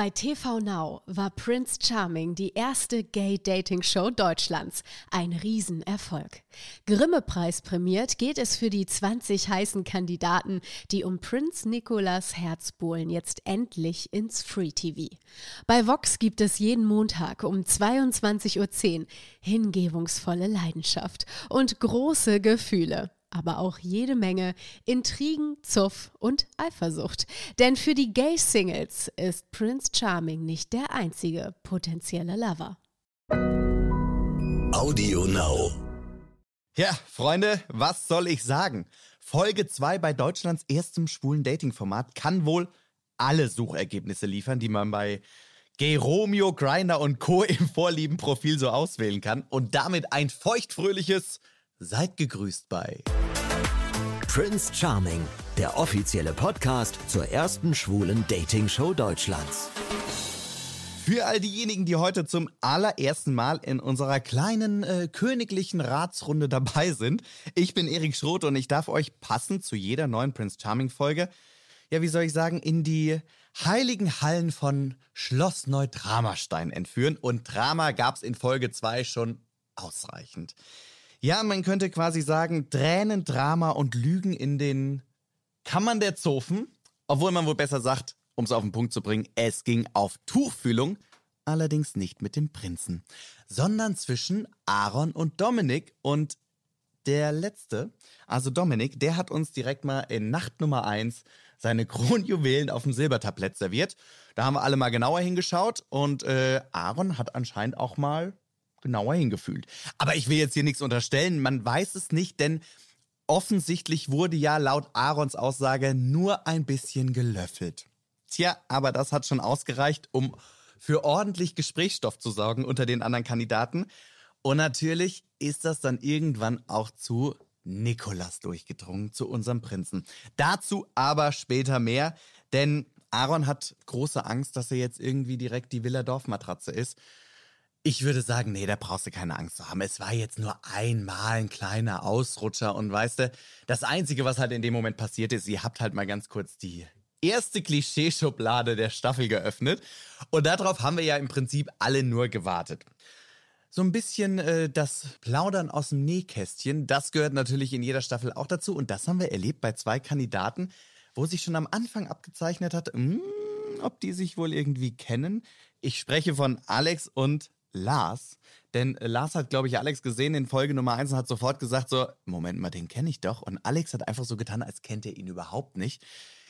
Bei TV Now war Prince Charming die erste Gay-Dating-Show Deutschlands. Ein Riesenerfolg. Grimme-Preis prämiert geht es für die 20 heißen Kandidaten, die um Prinz Nicolas Herz bohlen, jetzt endlich ins Free TV. Bei Vox gibt es jeden Montag um 22.10 Uhr hingebungsvolle Leidenschaft und große Gefühle aber auch jede Menge Intrigen, Zuff und Eifersucht. Denn für die Gay-Singles ist Prince Charming nicht der einzige potenzielle Lover. Audio Now. Ja, Freunde, was soll ich sagen? Folge 2 bei Deutschlands erstem schwulen Dating-Format kann wohl alle Suchergebnisse liefern, die man bei Gay Romeo, Grinder und Co. im Vorliebenprofil so auswählen kann. Und damit ein feuchtfröhliches Seid gegrüßt bei Prince Charming, der offizielle Podcast zur ersten schwulen Dating-Show Deutschlands. Für all diejenigen, die heute zum allerersten Mal in unserer kleinen äh, königlichen Ratsrunde dabei sind, ich bin Erik Schroth und ich darf euch passend zu jeder neuen Prince Charming Folge, ja, wie soll ich sagen, in die heiligen Hallen von Schloss Neudramastein entführen. Und Drama gab's in Folge 2 schon ausreichend. Ja, man könnte quasi sagen, Tränen, Drama und Lügen in den Kammern der Zofen. Obwohl man wohl besser sagt, um es auf den Punkt zu bringen, es ging auf Tuchfühlung, allerdings nicht mit dem Prinzen, sondern zwischen Aaron und Dominik. Und der letzte, also Dominik, der hat uns direkt mal in Nacht Nummer eins seine Kronjuwelen auf dem Silbertablett serviert. Da haben wir alle mal genauer hingeschaut und äh, Aaron hat anscheinend auch mal genauer hingefühlt. Aber ich will jetzt hier nichts unterstellen, man weiß es nicht, denn offensichtlich wurde ja laut Aarons Aussage nur ein bisschen gelöffelt. Tja, aber das hat schon ausgereicht, um für ordentlich Gesprächsstoff zu sorgen unter den anderen Kandidaten. Und natürlich ist das dann irgendwann auch zu Nikolas durchgedrungen, zu unserem Prinzen. Dazu aber später mehr, denn Aaron hat große Angst, dass er jetzt irgendwie direkt die Villa Dorfmatratze ist. Ich würde sagen, nee, da brauchst du keine Angst zu haben. Es war jetzt nur einmal ein kleiner Ausrutscher und weißt du, das Einzige, was halt in dem Moment passiert ist, ihr habt halt mal ganz kurz die erste Klischeeschublade der Staffel geöffnet und darauf haben wir ja im Prinzip alle nur gewartet. So ein bisschen äh, das Plaudern aus dem Nähkästchen, das gehört natürlich in jeder Staffel auch dazu und das haben wir erlebt bei zwei Kandidaten, wo sich schon am Anfang abgezeichnet hat, mh, hm, ob die sich wohl irgendwie kennen. Ich spreche von Alex und Lars. Denn äh, Lars hat, glaube ich, Alex gesehen in Folge Nummer 1 und hat sofort gesagt so, Moment mal, den kenne ich doch. Und Alex hat einfach so getan, als kennt er ihn überhaupt nicht.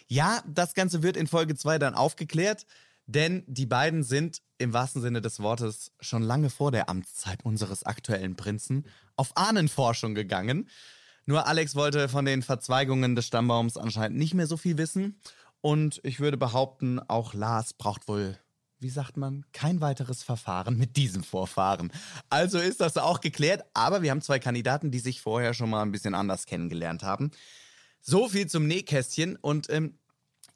Ja, das Ganze wird in Folge 2 dann aufgeklärt, denn die beiden sind im wahrsten Sinne des Wortes schon lange vor der Amtszeit unseres aktuellen Prinzen auf Ahnenforschung gegangen. Nur Alex wollte von den Verzweigungen des Stammbaums anscheinend nicht mehr so viel wissen. Und ich würde behaupten, auch Lars braucht wohl wie sagt man, kein weiteres Verfahren mit diesem Vorfahren. Also ist das auch geklärt, aber wir haben zwei Kandidaten, die sich vorher schon mal ein bisschen anders kennengelernt haben. So viel zum Nähkästchen und ähm,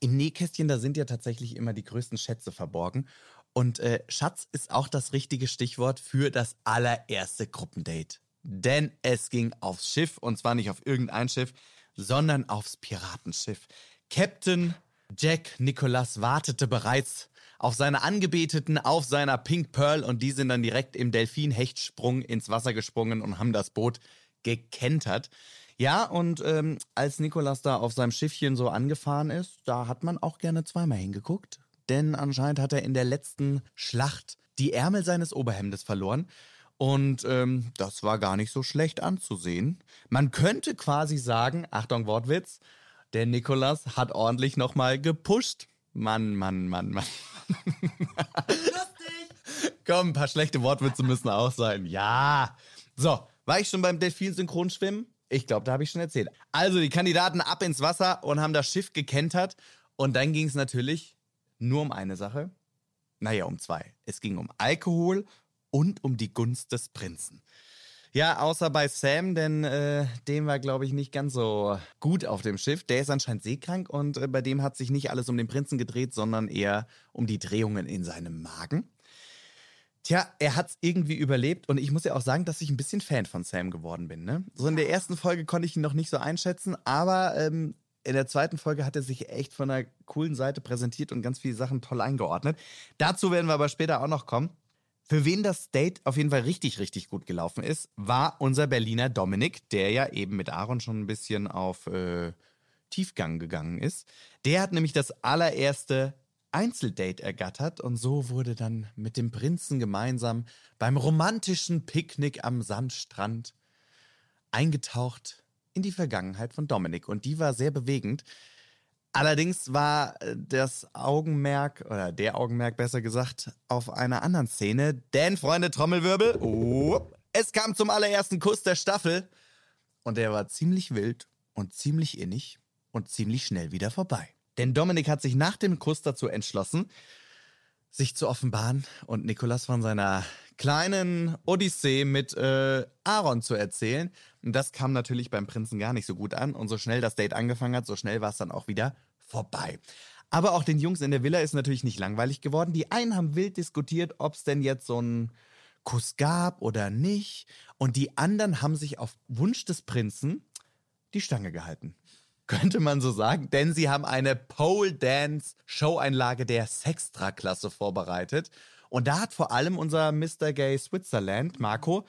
im Nähkästchen, da sind ja tatsächlich immer die größten Schätze verborgen. Und äh, Schatz ist auch das richtige Stichwort für das allererste Gruppendate. Denn es ging aufs Schiff und zwar nicht auf irgendein Schiff, sondern aufs Piratenschiff. Captain Jack Nicholas wartete bereits auf seine Angebeteten auf seiner Pink Pearl und die sind dann direkt im Delfin-Hechtsprung ins Wasser gesprungen und haben das Boot gekentert. Ja, und ähm, als Nikolas da auf seinem Schiffchen so angefahren ist, da hat man auch gerne zweimal hingeguckt. Denn anscheinend hat er in der letzten Schlacht die Ärmel seines Oberhemdes verloren. Und ähm, das war gar nicht so schlecht anzusehen. Man könnte quasi sagen, Achtung Wortwitz, der Nikolas hat ordentlich nochmal gepusht. Mann, Mann, Mann, Mann. Lustig. Komm, ein paar schlechte Wortwitze müssen auch sein. Ja. So, war ich schon beim Delfin-Synchronschwimmen? Ich glaube, da habe ich schon erzählt. Also, die Kandidaten ab ins Wasser und haben das Schiff gekentert. Und dann ging es natürlich nur um eine Sache. Naja, um zwei. Es ging um Alkohol und um die Gunst des Prinzen. Ja, außer bei Sam, denn äh, dem war, glaube ich, nicht ganz so gut auf dem Schiff. Der ist anscheinend seekrank und äh, bei dem hat sich nicht alles um den Prinzen gedreht, sondern eher um die Drehungen in seinem Magen. Tja, er hat's irgendwie überlebt und ich muss ja auch sagen, dass ich ein bisschen Fan von Sam geworden bin. Ne? So in der ersten Folge konnte ich ihn noch nicht so einschätzen, aber ähm, in der zweiten Folge hat er sich echt von einer coolen Seite präsentiert und ganz viele Sachen toll eingeordnet. Dazu werden wir aber später auch noch kommen. Für wen das Date auf jeden Fall richtig, richtig gut gelaufen ist, war unser Berliner Dominik, der ja eben mit Aaron schon ein bisschen auf äh, Tiefgang gegangen ist. Der hat nämlich das allererste Einzeldate ergattert und so wurde dann mit dem Prinzen gemeinsam beim romantischen Picknick am Sandstrand eingetaucht in die Vergangenheit von Dominik. Und die war sehr bewegend. Allerdings war äh, das Augenmerk, oder der Augenmerk besser gesagt, auf einer anderen Szene. Denn, Freunde, Trommelwirbel, oh, es kam zum allerersten Kuss der Staffel. Und der war ziemlich wild und ziemlich innig und ziemlich schnell wieder vorbei. Denn Dominik hat sich nach dem Kuss dazu entschlossen, sich zu offenbaren und Nikolas von seiner kleinen Odyssee mit äh, Aaron zu erzählen. Und das kam natürlich beim Prinzen gar nicht so gut an. Und so schnell das Date angefangen hat, so schnell war es dann auch wieder vorbei. Aber auch den Jungs in der Villa ist natürlich nicht langweilig geworden. Die einen haben wild diskutiert, ob es denn jetzt so einen Kuss gab oder nicht. Und die anderen haben sich auf Wunsch des Prinzen die Stange gehalten. Könnte man so sagen, denn sie haben eine Pole Dance Showeinlage der Sextra-Klasse vorbereitet. Und da hat vor allem unser Mr. Gay Switzerland, Marco,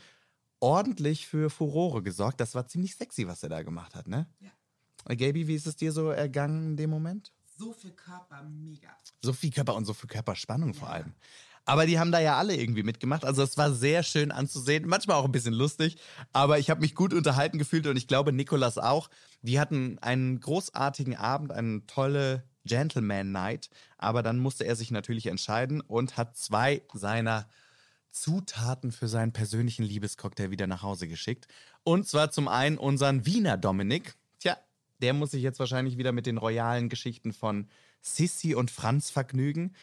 ordentlich für Furore gesorgt. Das war ziemlich sexy, was er da gemacht hat, ne? Ja. Gaby, wie ist es dir so ergangen in dem Moment? So viel Körper, mega. So viel Körper und so viel Körperspannung ja. vor allem. Aber die haben da ja alle irgendwie mitgemacht. Also es war sehr schön anzusehen, manchmal auch ein bisschen lustig. Aber ich habe mich gut unterhalten gefühlt und ich glaube Nikolas auch. Die hatten einen großartigen Abend, eine tolle Gentleman Night. Aber dann musste er sich natürlich entscheiden und hat zwei seiner Zutaten für seinen persönlichen Liebescocktail wieder nach Hause geschickt. Und zwar zum einen unseren Wiener Dominik. Tja, der muss sich jetzt wahrscheinlich wieder mit den royalen Geschichten von Sissy und Franz vergnügen.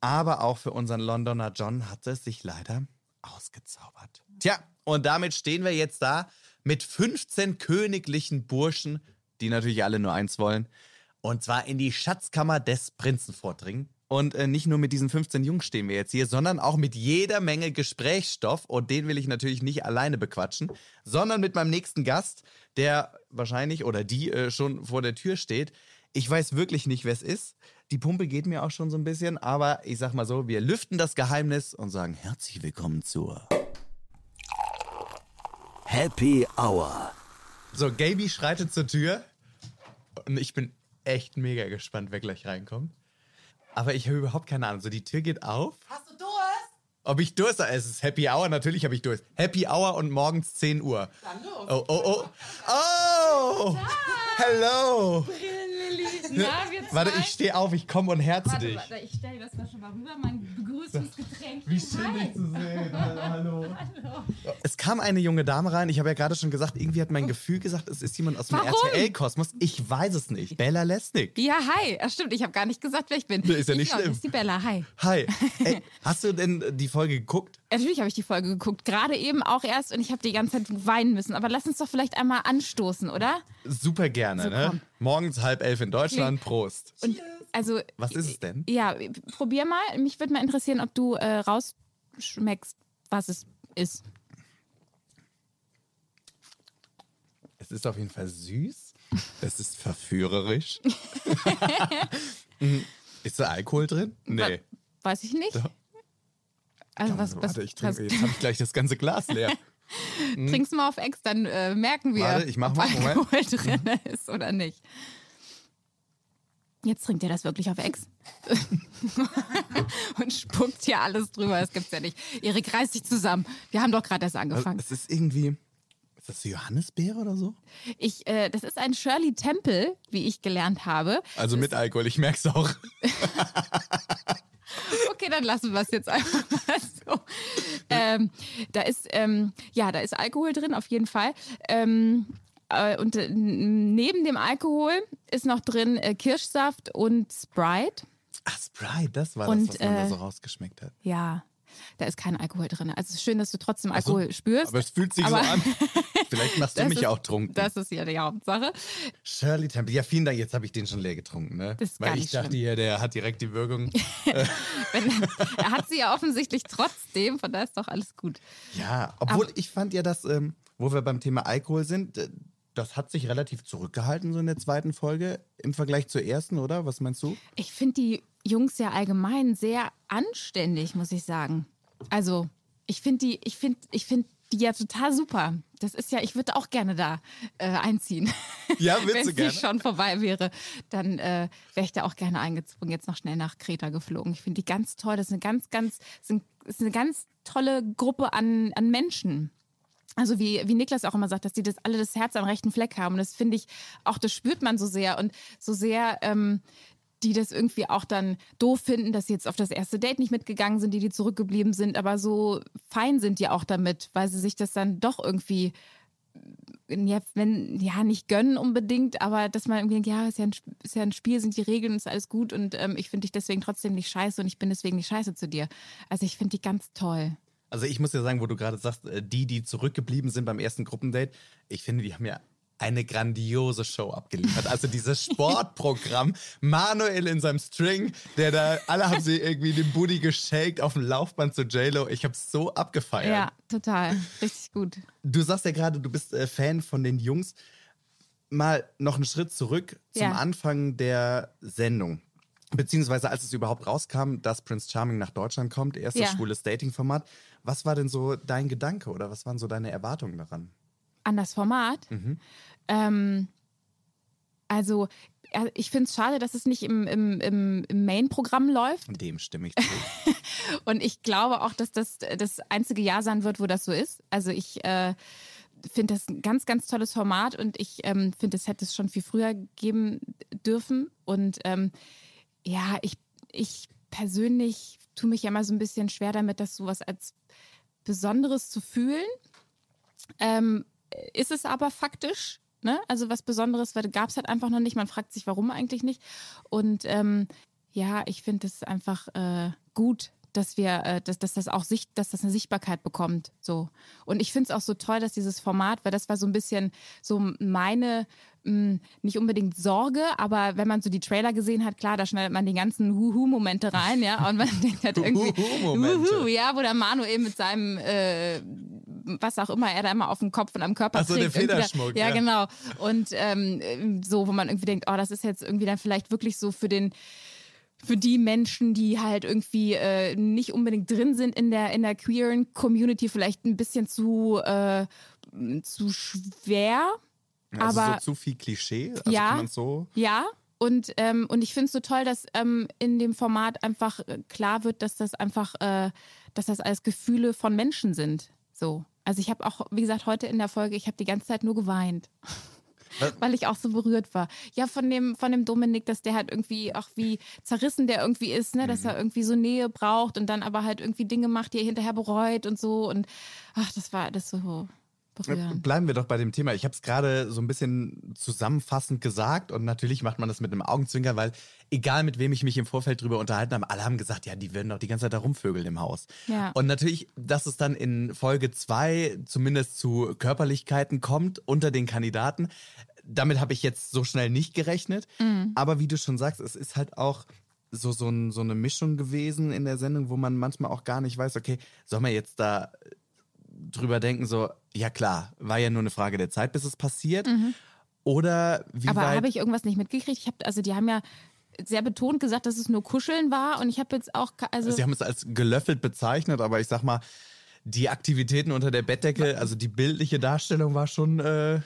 Aber auch für unseren Londoner John hat es sich leider ausgezaubert. Tja, und damit stehen wir jetzt da mit 15 königlichen Burschen, die natürlich alle nur eins wollen. Und zwar in die Schatzkammer des Prinzen vordringen. Und äh, nicht nur mit diesen 15 Jungs stehen wir jetzt hier, sondern auch mit jeder Menge Gesprächsstoff. Und den will ich natürlich nicht alleine bequatschen, sondern mit meinem nächsten Gast, der wahrscheinlich oder die äh, schon vor der Tür steht. Ich weiß wirklich nicht, wer es ist. Die Pumpe geht mir auch schon so ein bisschen, aber ich sag mal so, wir lüften das Geheimnis und sagen herzlich willkommen zur Happy Hour. So, Gaby schreitet zur Tür und ich bin echt mega gespannt, wer gleich reinkommt. Aber ich habe überhaupt keine Ahnung. So, die Tür geht auf. Hast du Durst? Ob ich Durst habe? Es ist Happy Hour, natürlich habe ich Durst. Happy Hour und morgens 10 Uhr. Dann los. Oh, oh, oh. Oh! Hello! Brillenlilly. Na, wir zwei. Warte, ich stehe auf, ich komme und herze Warte, dich. warte, ich stelle das mal schon mal rüber, mein Begrüßungsgetränk. Wie schön, dich zu sehen. Hallo. Es kam eine junge Dame rein. Ich habe ja gerade schon gesagt, irgendwie hat mein Gefühl gesagt, es ist jemand aus dem? RTL-Kosmos. Ich weiß es nicht. Bella Lesnick. Ja, hi. Ach, stimmt, ich habe gar nicht gesagt, wer ich bin. Nee, ist ja nicht ich, schlimm. Das ist die Bella, hi. Hi. Ey, hast du denn die Folge geguckt? Natürlich habe ich die Folge geguckt, gerade eben auch erst und ich habe die ganze Zeit weinen müssen. Aber lass uns doch vielleicht einmal anstoßen, oder? Super gerne, So, ne? Morgens halb elf in Deutschland. Prost. Und also Was ist es denn? ja, probier mal. Mich würde mal interessieren, ob du äh, rausschmeckst, was es ist. Es ist auf jeden Fall süß. Es ist verführerisch. Mhm. ist da Alkohol drin? Nee. Weiß ich nicht. Doch. Also was, was, Warte, ich was trinke, jetzt habe ich gleich das ganze Glas leer. trinkst mal auf Ex, dann äh, merken wir, Warte, ich mach ob mal, Moment. Alkohol drin ist oder nicht. Jetzt trinkt ihr das wirklich auf Ex und spuckt hier alles drüber. Das gibt's ja nicht. Erik, reiß dich zusammen. Wir haben doch gerade erst angefangen. Es ist irgendwie. Ist das Johannisbeere oder so? Ich, äh, das ist ein Shirley Temple, wie ich gelernt habe. Also mit Alkohol, ich merke es auch. Okay, dann lassen wir es jetzt einfach mal so. Ähm, da ist ähm, ja, da ist Alkohol drin auf jeden Fall. Ähm, äh, und äh, neben dem Alkohol ist noch drin äh, Kirschsaft und Sprite. Ach, Sprite, das war Und, das, was man da äh, so rausgeschmeckt hat. Ja, da ist kein Alkohol drin. Also es ist schön, dass du trotzdem Alkohol spürst. Aber es fühlt sich Aber- so an. Vielleicht machst du mich ist, auch trunken. Das ist ja die Hauptsache. Shirley Temple. Ja, vielen Dank. Jetzt habe ich den schon leer getrunken, ne? Das ist Weil gar ich nicht dachte schlimm. hier, der hat direkt die Wirkung. Er hat sie ja offensichtlich trotzdem, von daher ist doch alles gut. Ja, obwohl ich fand ja, dass, ähm, wo wir beim Thema Alkohol sind, das hat sich relativ zurückgehalten so in der zweiten Folge im Vergleich zur ersten, oder? Was meinst du? Ich finde die Jungs ja allgemein sehr anständig, muss ich sagen. Also, ich finde die, ich finde, ich finde die ja total super. Das ist ja, ich würde auch gerne da äh, einziehen. Ja, Wenn willst du es gerne? nicht schon vorbei wäre, dann äh, wäre ich da auch gerne eingezogen. Jetzt noch schnell nach Kreta geflogen. Ich finde die ganz toll. Das ist eine ganz, ganz, sind, ist eine ganz tolle Gruppe an, an Menschen. Also wie, wie Niklas auch immer sagt, dass die das alle das Herz am rechten Fleck haben. Und das finde ich auch, das spürt man so sehr. Und so sehr ähm, die das irgendwie auch dann doof finden, dass sie jetzt auf das erste Date nicht mitgegangen sind, die die zurückgeblieben sind, aber so fein sind die auch damit, weil sie sich das dann doch irgendwie ja, wenn, ja, nicht gönnen unbedingt, aber dass man irgendwie denkt, ja, ist ja ein, ist ja ein Spiel, sind die Regeln, ist alles gut und ähm, ich finde dich deswegen trotzdem nicht scheiße und ich bin deswegen nicht scheiße zu dir. Also ich finde die ganz toll. Also ich muss ja sagen, wo du gerade sagst, äh, die, die zurückgeblieben sind beim ersten Gruppendate, ich finde, die haben ja eine grandiose Show abgeliefert. Also dieses Sportprogramm, Manuel in seinem String, der da, alle haben sie irgendwie den Booty geshaked auf dem Laufband zu JLo. Ich habe so abgefeiert. Ja, total. Richtig gut. Du sagst ja gerade, du bist äh, Fan von den Jungs. Mal noch einen Schritt zurück zum Ja. Anfang der Sendung. Beziehungsweise als es überhaupt rauskam, dass Prince Charming nach Deutschland kommt, erstes Ja. schwules Dating-Format. Was war denn so dein Gedanke oder was waren so deine Erwartungen daran? An das Format. Ähm, also, ich finde es schade, dass es nicht im, im, im, im Main-Programm läuft. Dem stimme ich zu. Und ich glaube auch, dass das das einzige Jahr sein wird, wo das so ist. Also ich äh, finde das ein ganz, ganz tolles Format und ich ähm, finde, es hätte es schon viel früher geben dürfen. Und ähm, ja, ich, ich persönlich tue mich ja immer so ein bisschen schwer damit, das sowas als Besonderes zu fühlen. Ähm, ist es aber faktisch. Ne? Also was Besonderes gab es halt einfach noch nicht. Man fragt sich, warum eigentlich nicht. Und ähm, ja, ich finde es einfach äh, gut, dass wir, äh, dass, dass das auch Sicht, dass das eine Sichtbarkeit bekommt. So. Und ich finde es auch so toll, dass dieses Format, weil das war so ein bisschen so meine, mh, nicht unbedingt Sorge, aber wenn man so die Trailer gesehen hat, klar, da schneidet man die ganzen Huhu-Momente rein, ja. Und man denkt halt irgendwie, Huhu-Momente. Huhu, ja, wo der Manuel mit seinem äh, was auch immer er da immer auf dem Kopf und am Körper Ach so, trägt. der Federschmuck, Ja, ja. genau. Und ähm, so, wo man irgendwie denkt, oh, das ist jetzt irgendwie dann vielleicht wirklich so für den für die Menschen, die halt irgendwie äh, nicht unbedingt drin sind in der in der queeren Community, vielleicht ein bisschen zu äh, zu schwer. Also Aber- so zu viel Klischee? Also Ja. so. Ja, und, ähm, und ich finde es so toll, dass ähm, in dem Format einfach klar wird, dass das einfach, äh, dass das alles Gefühle von Menschen sind. So. Also ich habe auch, wie gesagt, heute in der Folge, ich habe die ganze Zeit nur geweint. Weil ich auch so berührt war. Ja, von dem, von dem Dominik, dass der halt irgendwie auch wie zerrissen der irgendwie ist, ne? dass er irgendwie so Nähe braucht und dann aber halt irgendwie Dinge macht, die er hinterher bereut und so. Und ach, das war das so berührend. Bleiben wir doch bei dem Thema. Ich habe es gerade so ein bisschen zusammenfassend gesagt und natürlich macht man das mit einem Augenzwinker, weil egal mit wem ich mich im Vorfeld drüber unterhalten habe, alle haben gesagt, ja, die würden doch die ganze Zeit da rumvögeln im Haus. Ja. Und natürlich, dass es dann in Folge zwei zumindest zu Körperlichkeiten kommt unter den Kandidaten, damit habe ich jetzt so schnell nicht gerechnet. Aber wie du schon sagst, es ist halt auch so, so, ein, so eine Mischung gewesen in der Sendung, wo man manchmal auch gar nicht weiß, okay, soll man jetzt da drüber denken, so, ja klar, war ja nur eine Frage der Zeit, bis es passiert. Oder wie Aber habe ich irgendwas nicht mitgekriegt? Ich habe, also die haben ja sehr betont gesagt, dass es nur Kuscheln war und ich habe jetzt auch, also Sie haben es als gelöffelt bezeichnet, aber ich sag mal, die Aktivitäten unter der Bettdecke, also die bildliche Darstellung war schon äh,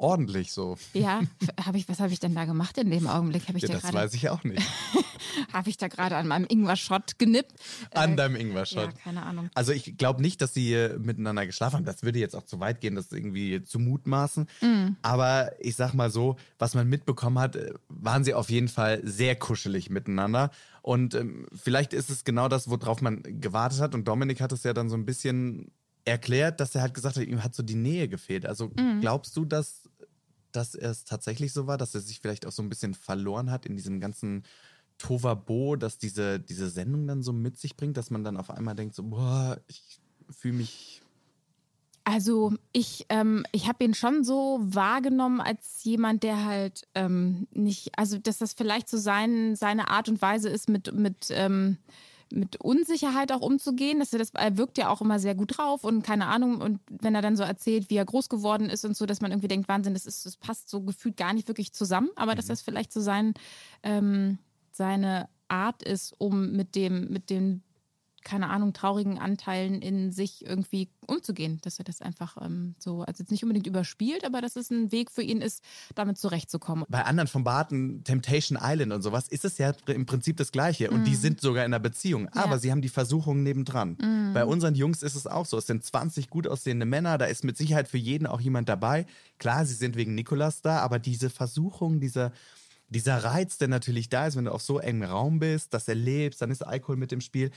ordentlich so. ja, habe ich, was habe ich denn da gemacht in dem Augenblick? Ich, Ja, da das gerade- weiß ich auch nicht. habe ich da gerade an meinem Ingwer-Shot genippt? An Äh, deinem Ingwer-Shot. Ja, keine Ahnung. Also ich glaube nicht, dass sie miteinander geschlafen haben. Das würde jetzt auch zu weit gehen, das irgendwie zu mutmaßen. Mm. Aber ich sag mal so, was man mitbekommen hat, äh, waren sie auf jeden Fall sehr kuschelig miteinander. Und ähm, vielleicht ist es genau das, worauf man gewartet hat. Und Dominik hat es ja dann so ein bisschen erklärt, dass er halt gesagt hat, ihm hat so die Nähe gefehlt. Also Mm. glaubst du, dass, dass es tatsächlich so war, dass er sich vielleicht auch so ein bisschen verloren hat in diesem ganzen Tovabo, dass diese, diese Sendung dann so mit sich bringt, dass man dann auf einmal denkt, so, boah, ich fühle mich. Also ich, ähm, ich habe ihn schon so wahrgenommen als jemand, der halt ähm, nicht, also dass das vielleicht so sein, seine Art und Weise ist, mit, mit, ähm, mit Unsicherheit auch umzugehen. Das, das er wirkt ja auch immer sehr gut drauf und keine Ahnung. Und wenn er dann so erzählt, wie er groß geworden ist und so, dass man irgendwie denkt, Wahnsinn, das, ist, das passt so gefühlt gar nicht wirklich zusammen. Aber mhm. dass das vielleicht so sein, ähm, seine Art ist, um mit dem, mit dem keine Ahnung, traurigen Anteilen in sich irgendwie umzugehen. Dass er das einfach ähm, so, also jetzt nicht unbedingt überspielt, aber dass es ein Weg für ihn ist, damit zurechtzukommen. Bei anderen von Barton, Temptation Island und sowas, ist es ja im Prinzip das Gleiche. Und mm. die sind sogar in einer Beziehung. Aber ja. sie haben die Versuchungen nebendran. Mm. Bei unseren Jungs ist es auch so. Es sind 20 gut aussehende Männer, da ist mit Sicherheit für jeden auch jemand dabei. Klar, sie sind wegen Nikolas da, aber diese Versuchung, dieser dieser Reiz, der natürlich da ist, wenn du auf so engem Raum bist, das erlebst, dann ist Alkohol mit im Spiel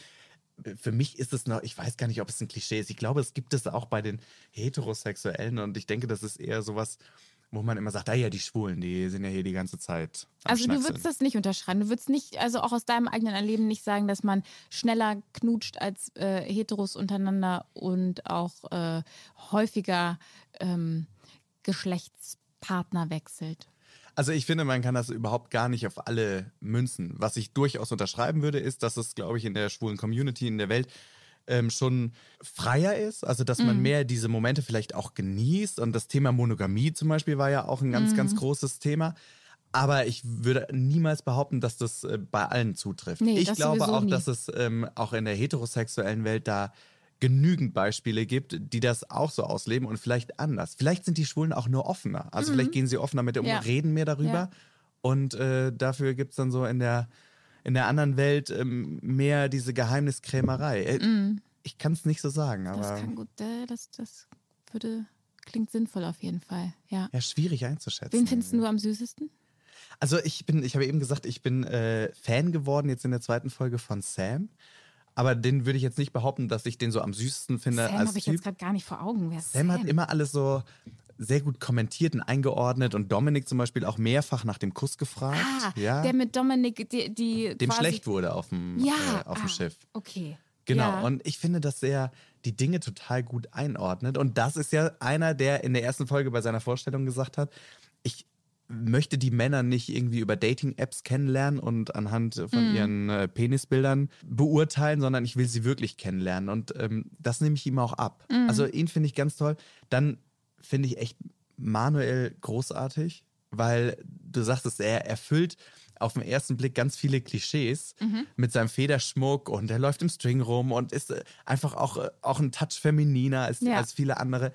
für mich ist es noch, ich weiß gar nicht, ob es ein Klischee ist. Ich glaube, es gibt es auch bei den Heterosexuellen und ich denke, das ist eher sowas, wo man immer sagt, ah ja, die Schwulen, die sind ja hier die ganze Zeit. also du würdest das nicht unterschreiben. Du würdest nicht, also auch aus deinem eigenen Erleben nicht sagen, dass man schneller knutscht als äh, Heteros untereinander und auch äh, häufiger ähm, Geschlechtspartner wechselt. Also ich finde, man kann das überhaupt gar nicht auf alle münzen. Was ich durchaus unterschreiben würde, ist, dass es, glaube ich, in der schwulen Community in der Welt ähm, schon freier ist, also dass man mm. mehr diese Momente vielleicht auch genießt. Und das Thema Monogamie zum Beispiel war ja auch ein ganz, mm. ganz großes Thema. Aber ich würde niemals behaupten, dass das äh, bei allen zutrifft. Nee, ich glaube auch, nie. dass es ähm, auch in der heterosexuellen Welt da genügend Beispiele gibt, die das auch so ausleben und vielleicht anders. Vielleicht sind die Schwulen auch nur offener. Also mhm. vielleicht gehen sie offener mit um, ja. reden mehr darüber. Ja. Und äh, dafür gibt es dann so in der, in der anderen Welt ähm, mehr diese Geheimniskrämerei. Äh, mhm. Ich kann es nicht so sagen, aber. Das kann gut, äh, das, das würde, klingt sinnvoll auf jeden Fall. Ja, ja schwierig einzuschätzen. Wen findest du am süßesten? Also ich bin, ich habe eben gesagt, ich bin äh, Fan geworden jetzt in der zweiten Folge von Sam. Aber den würde ich jetzt nicht behaupten, dass ich den so am süßesten finde. Sam habe ich jetzt gerade gar nicht vor Augen. Wer Sam, Sam hat immer alles so sehr gut kommentiert und eingeordnet und Dominik zum Beispiel auch mehrfach nach dem Kuss gefragt. Ah, ja. der mit Dominik, die, die dem schlecht wurde auf dem, ja, äh, auf dem ah, Schiff. Okay. Genau. Ja. Und ich finde, dass er die Dinge total gut einordnet. Und das ist ja einer, der in der ersten Folge bei seiner Vorstellung gesagt hat, möchte die Männer nicht irgendwie über Dating-Apps kennenlernen und anhand von mm. ihren äh, Penisbildern beurteilen, sondern ich will sie wirklich kennenlernen. Und ähm, das nehme ich ihm auch ab. Mm. Also ihn finde ich ganz toll. Dann finde ich echt Manuel großartig, weil du sagtest, er erfüllt auf den ersten Blick ganz viele Klischees mhm. mit seinem Federschmuck und er läuft im String rum und ist äh, einfach auch, äh, auch ein Touch femininer als, ja. als viele andere.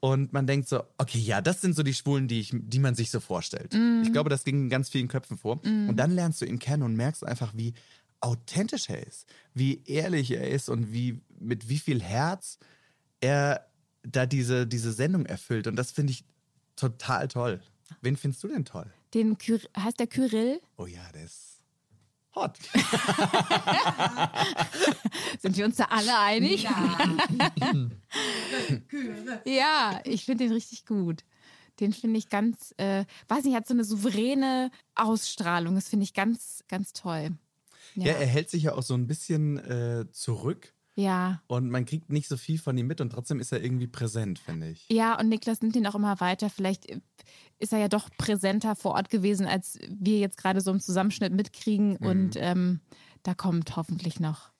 Und man denkt so, okay, ja, das sind so die Schwulen, die, ich, die man sich so vorstellt. Mm. Ich glaube, das ging in ganz vielen Köpfen vor. Mm. Und dann lernst du ihn kennen und merkst einfach, wie authentisch er ist, wie ehrlich er ist und wie, mit wie viel Herz er da diese, diese Sendung erfüllt. Und das finde ich total toll. Wen findest du denn toll? Den Kyr heißt der Kyrill? Oh ja, der ist hot. Sind wir uns da alle einig? Ja, ja ich finde den richtig gut. Den finde ich ganz, äh, weiß nicht, hat so eine souveräne Ausstrahlung. Das finde ich ganz, ganz toll. Ja. ja. er hält sich ja auch so ein bisschen äh, zurück. Ja. Und man kriegt nicht so viel von ihm mit und trotzdem ist er irgendwie präsent, finde ich. Ja, und Niklas nimmt ihn auch immer weiter. Vielleicht ist er ja doch präsenter vor Ort gewesen, als wir jetzt gerade so im Zusammenschnitt mitkriegen. Mhm. Und ähm, da kommt hoffentlich noch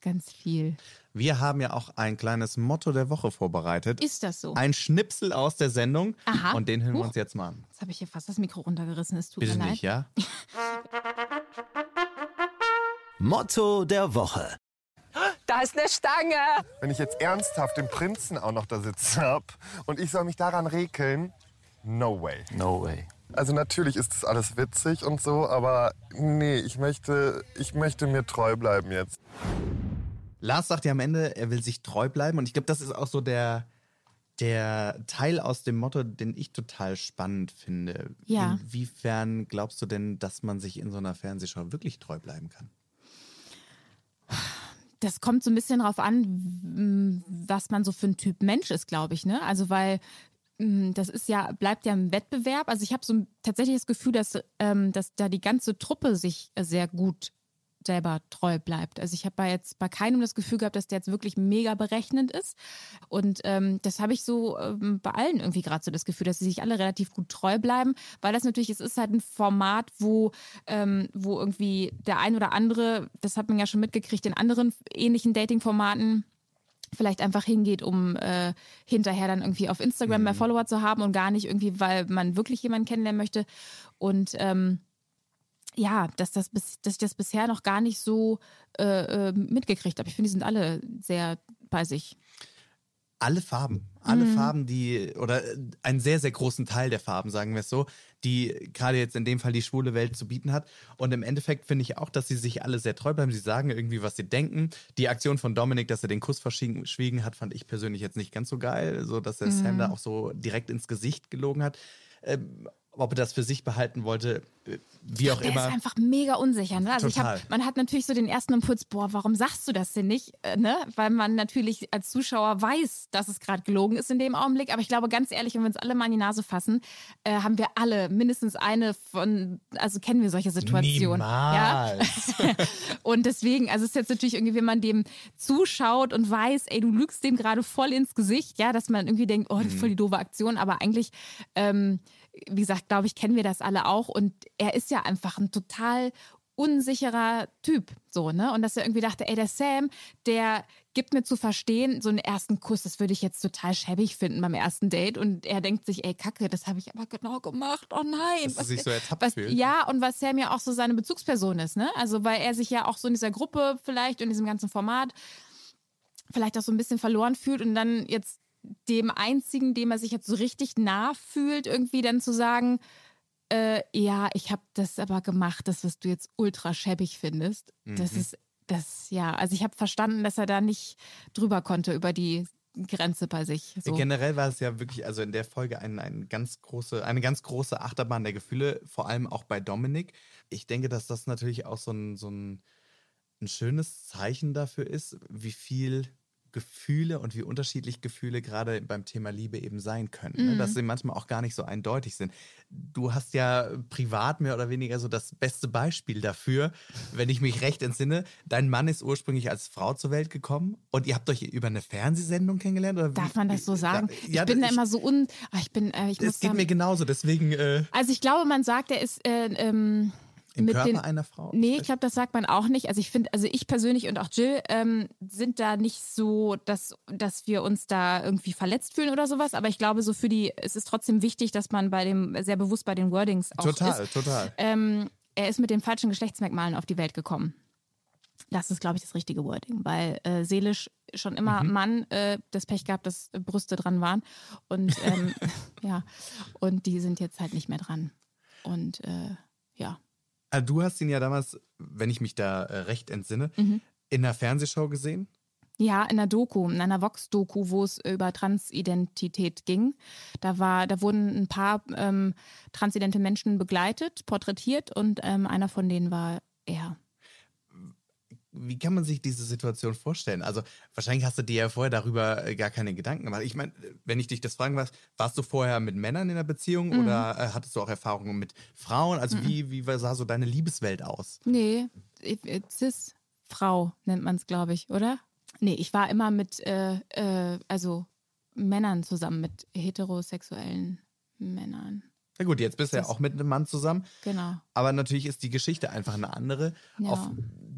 ganz viel. Wir haben ja auch ein kleines Motto der Woche vorbereitet. Ist das so? Ein Schnipsel aus der Sendung. Aha. Und den hören wir uns jetzt mal an. Jetzt habe ich hier fast das Mikro runtergerissen. Es tut Bitte mir leid. nicht, ja? Motto der Woche. Da ist eine Stange. Wenn ich jetzt ernsthaft den Prinzen auch noch da sitzen habe und ich soll mich daran rekeln, no way. No way. Also natürlich ist das alles witzig und so, aber nee, ich möchte, ich möchte mir treu bleiben jetzt. Lars sagt ja am Ende, er will sich treu bleiben und ich glaube, das ist auch so der, der Teil aus dem Motto, den ich total spannend finde. Ja. Inwiefern glaubst du denn, dass man sich in so einer Fernsehshow wirklich treu bleiben kann? Das kommt so ein bisschen drauf an, was man so für ein Typ Mensch ist, glaube ich. Ne? Also weil mm, das ist ja, bleibt ja im Wettbewerb. Also ich habe so tatsächlich das Gefühl, dass, ähm, dass da die ganze Truppe sich sehr gut selber treu bleibt. Also ich habe bei jetzt bei keinem das Gefühl gehabt, dass der jetzt wirklich mega berechnend ist. Und ähm, das habe ich so ähm, bei allen irgendwie gerade so das Gefühl, dass sie sich alle relativ gut treu bleiben, weil das natürlich, es ist halt ein Format, wo, ähm, wo irgendwie der ein oder andere, das hat man ja schon mitgekriegt, in anderen ähnlichen Dating-Formaten, vielleicht einfach hingeht, um äh, hinterher dann irgendwie auf Instagram mehr Follower zu haben und gar nicht irgendwie, weil man wirklich jemanden kennenlernen möchte. Und ähm, ja, dass, das bis, dass ich das bisher noch gar nicht so äh, äh, mitgekriegt habe. Ich finde, die sind alle sehr bei sich. alle Farben, alle Farben, die, oder äh, einen sehr, sehr großen Teil der Farben, sagen wir es so, die gerade jetzt in dem Fall die schwule Welt zu bieten hat. Und im Endeffekt finde ich auch, dass sie sich alle sehr treu bleiben. Sie sagen irgendwie, was sie denken. Die Aktion von Dominik, dass er den Kuss verschwiegen hat, fand ich persönlich jetzt nicht ganz so geil, so dass er Sam da auch so direkt ins Gesicht gelogen hat. Ähm, ob er das für sich behalten wollte, äh, wie auch Der immer. ist einfach mega unsicher. Ne? Also ich Total. hab, man hat natürlich so den ersten Impuls, boah, warum sagst du das denn nicht? Äh, ne? Weil man natürlich als Zuschauer weiß, dass es gerade gelogen ist in dem Augenblick. Aber ich glaube, ganz ehrlich, wenn wir uns alle mal in die Nase fassen, äh, haben wir alle mindestens eine von, also kennen wir solche Situationen. Ja? Niemals. Und deswegen, also es ist jetzt natürlich irgendwie, wenn man dem zuschaut und weiß, ey, du lügst dem gerade voll ins Gesicht, ja, dass man irgendwie denkt, oh, das ist voll die doofe Aktion, aber eigentlich, ähm, wie gesagt, glaube ich, kennen wir das alle auch und er ist ja einfach ein total unsicherer Typ, so, ne? Und dass er irgendwie dachte, ey, der Sam, der gibt mir zu verstehen, so einen ersten Kuss, das würde ich jetzt total schäbig finden beim ersten Date. Und er denkt sich, ey, Kacke, das habe ich aber genau gemacht. Oh nein. Dass er sich so ertappt was, fühlt. Ja, und was Sam ja auch so seine Bezugsperson ist, ne? Also, weil er sich ja auch so in dieser Gruppe vielleicht, in diesem ganzen Format, vielleicht auch so ein bisschen verloren fühlt und dann jetzt dem einzigen, dem er sich jetzt so richtig nah fühlt, irgendwie dann zu sagen, äh, ja, ich habe das aber gemacht, das, was du jetzt ultra schäbig findest. Das Mhm. ist, das, ja, also ich habe verstanden, dass er da nicht drüber konnte über die Grenze bei sich. So. Generell war es ja wirklich, also in der Folge ein, ein ganz große, eine ganz große Achterbahn der Gefühle, vor allem auch bei Dominik. Ich denke, dass das natürlich auch so ein, so ein, ein schönes Zeichen dafür ist, wie viel Gefühle und wie unterschiedlich Gefühle gerade beim Thema Liebe eben sein können. Ne? Dass sie manchmal auch gar nicht so eindeutig sind. Du hast ja privat mehr oder weniger so das beste Beispiel dafür, wenn ich mich recht entsinne. Dein Mann ist ursprünglich als Frau zur Welt gekommen und ihr habt euch über eine Fernsehsendung kennengelernt? Oder Darf man das so sagen? Ja, ich bin da immer so un. ah, Ich bin, äh, ich muss es geht mir genauso, deswegen äh, Also ich glaube, man sagt, er ist äh, ähm, im mit Körper den. einer Frau. Nee, ich glaube, das sagt man auch nicht. Also ich finde, also ich persönlich und auch Jill ähm, sind da nicht so, dass, dass wir uns da irgendwie verletzt fühlen oder sowas. Aber ich glaube, so für die, es ist trotzdem wichtig, dass man bei dem sehr bewusst bei den Wordings auch Total, ist. total. Ähm, er ist mit den falschen Geschlechtsmerkmalen auf die Welt gekommen. Das ist, glaube ich, das richtige Wording, weil äh, seelisch schon immer Mhm. Mann äh, das Pech gehabt, dass Brüste dran waren. Und ähm, ja, und die sind jetzt halt nicht mehr dran. Und äh, ja. Also du hast ihn ja damals, wenn ich mich da äh, recht entsinne, Mhm. in einer Fernsehshow gesehen. Ja, in einer Doku, in einer Vox-Doku, wo es über Transidentität ging. Da war, da wurden ein paar ähm, transidente Menschen begleitet, porträtiert und ähm, einer von denen war er. Wie kann man sich diese Situation vorstellen? Also wahrscheinlich hast du dir ja vorher darüber äh, gar keine Gedanken gemacht. Ich meine, wenn ich dich das fragen was, warst du vorher mit Männern in einer Beziehung Mhm. oder äh, hattest du auch Erfahrungen mit Frauen? Also wie, wie sah so deine Liebeswelt aus? Nee, äh, Cis-Frau nennt man es, glaube ich, oder? Nee, ich war immer mit, äh, äh, also Männern zusammen, mit heterosexuellen Männern. Na gut, jetzt bist du ja auch mit einem Mann zusammen. Genau. Aber natürlich ist die Geschichte einfach eine andere, Ja. auf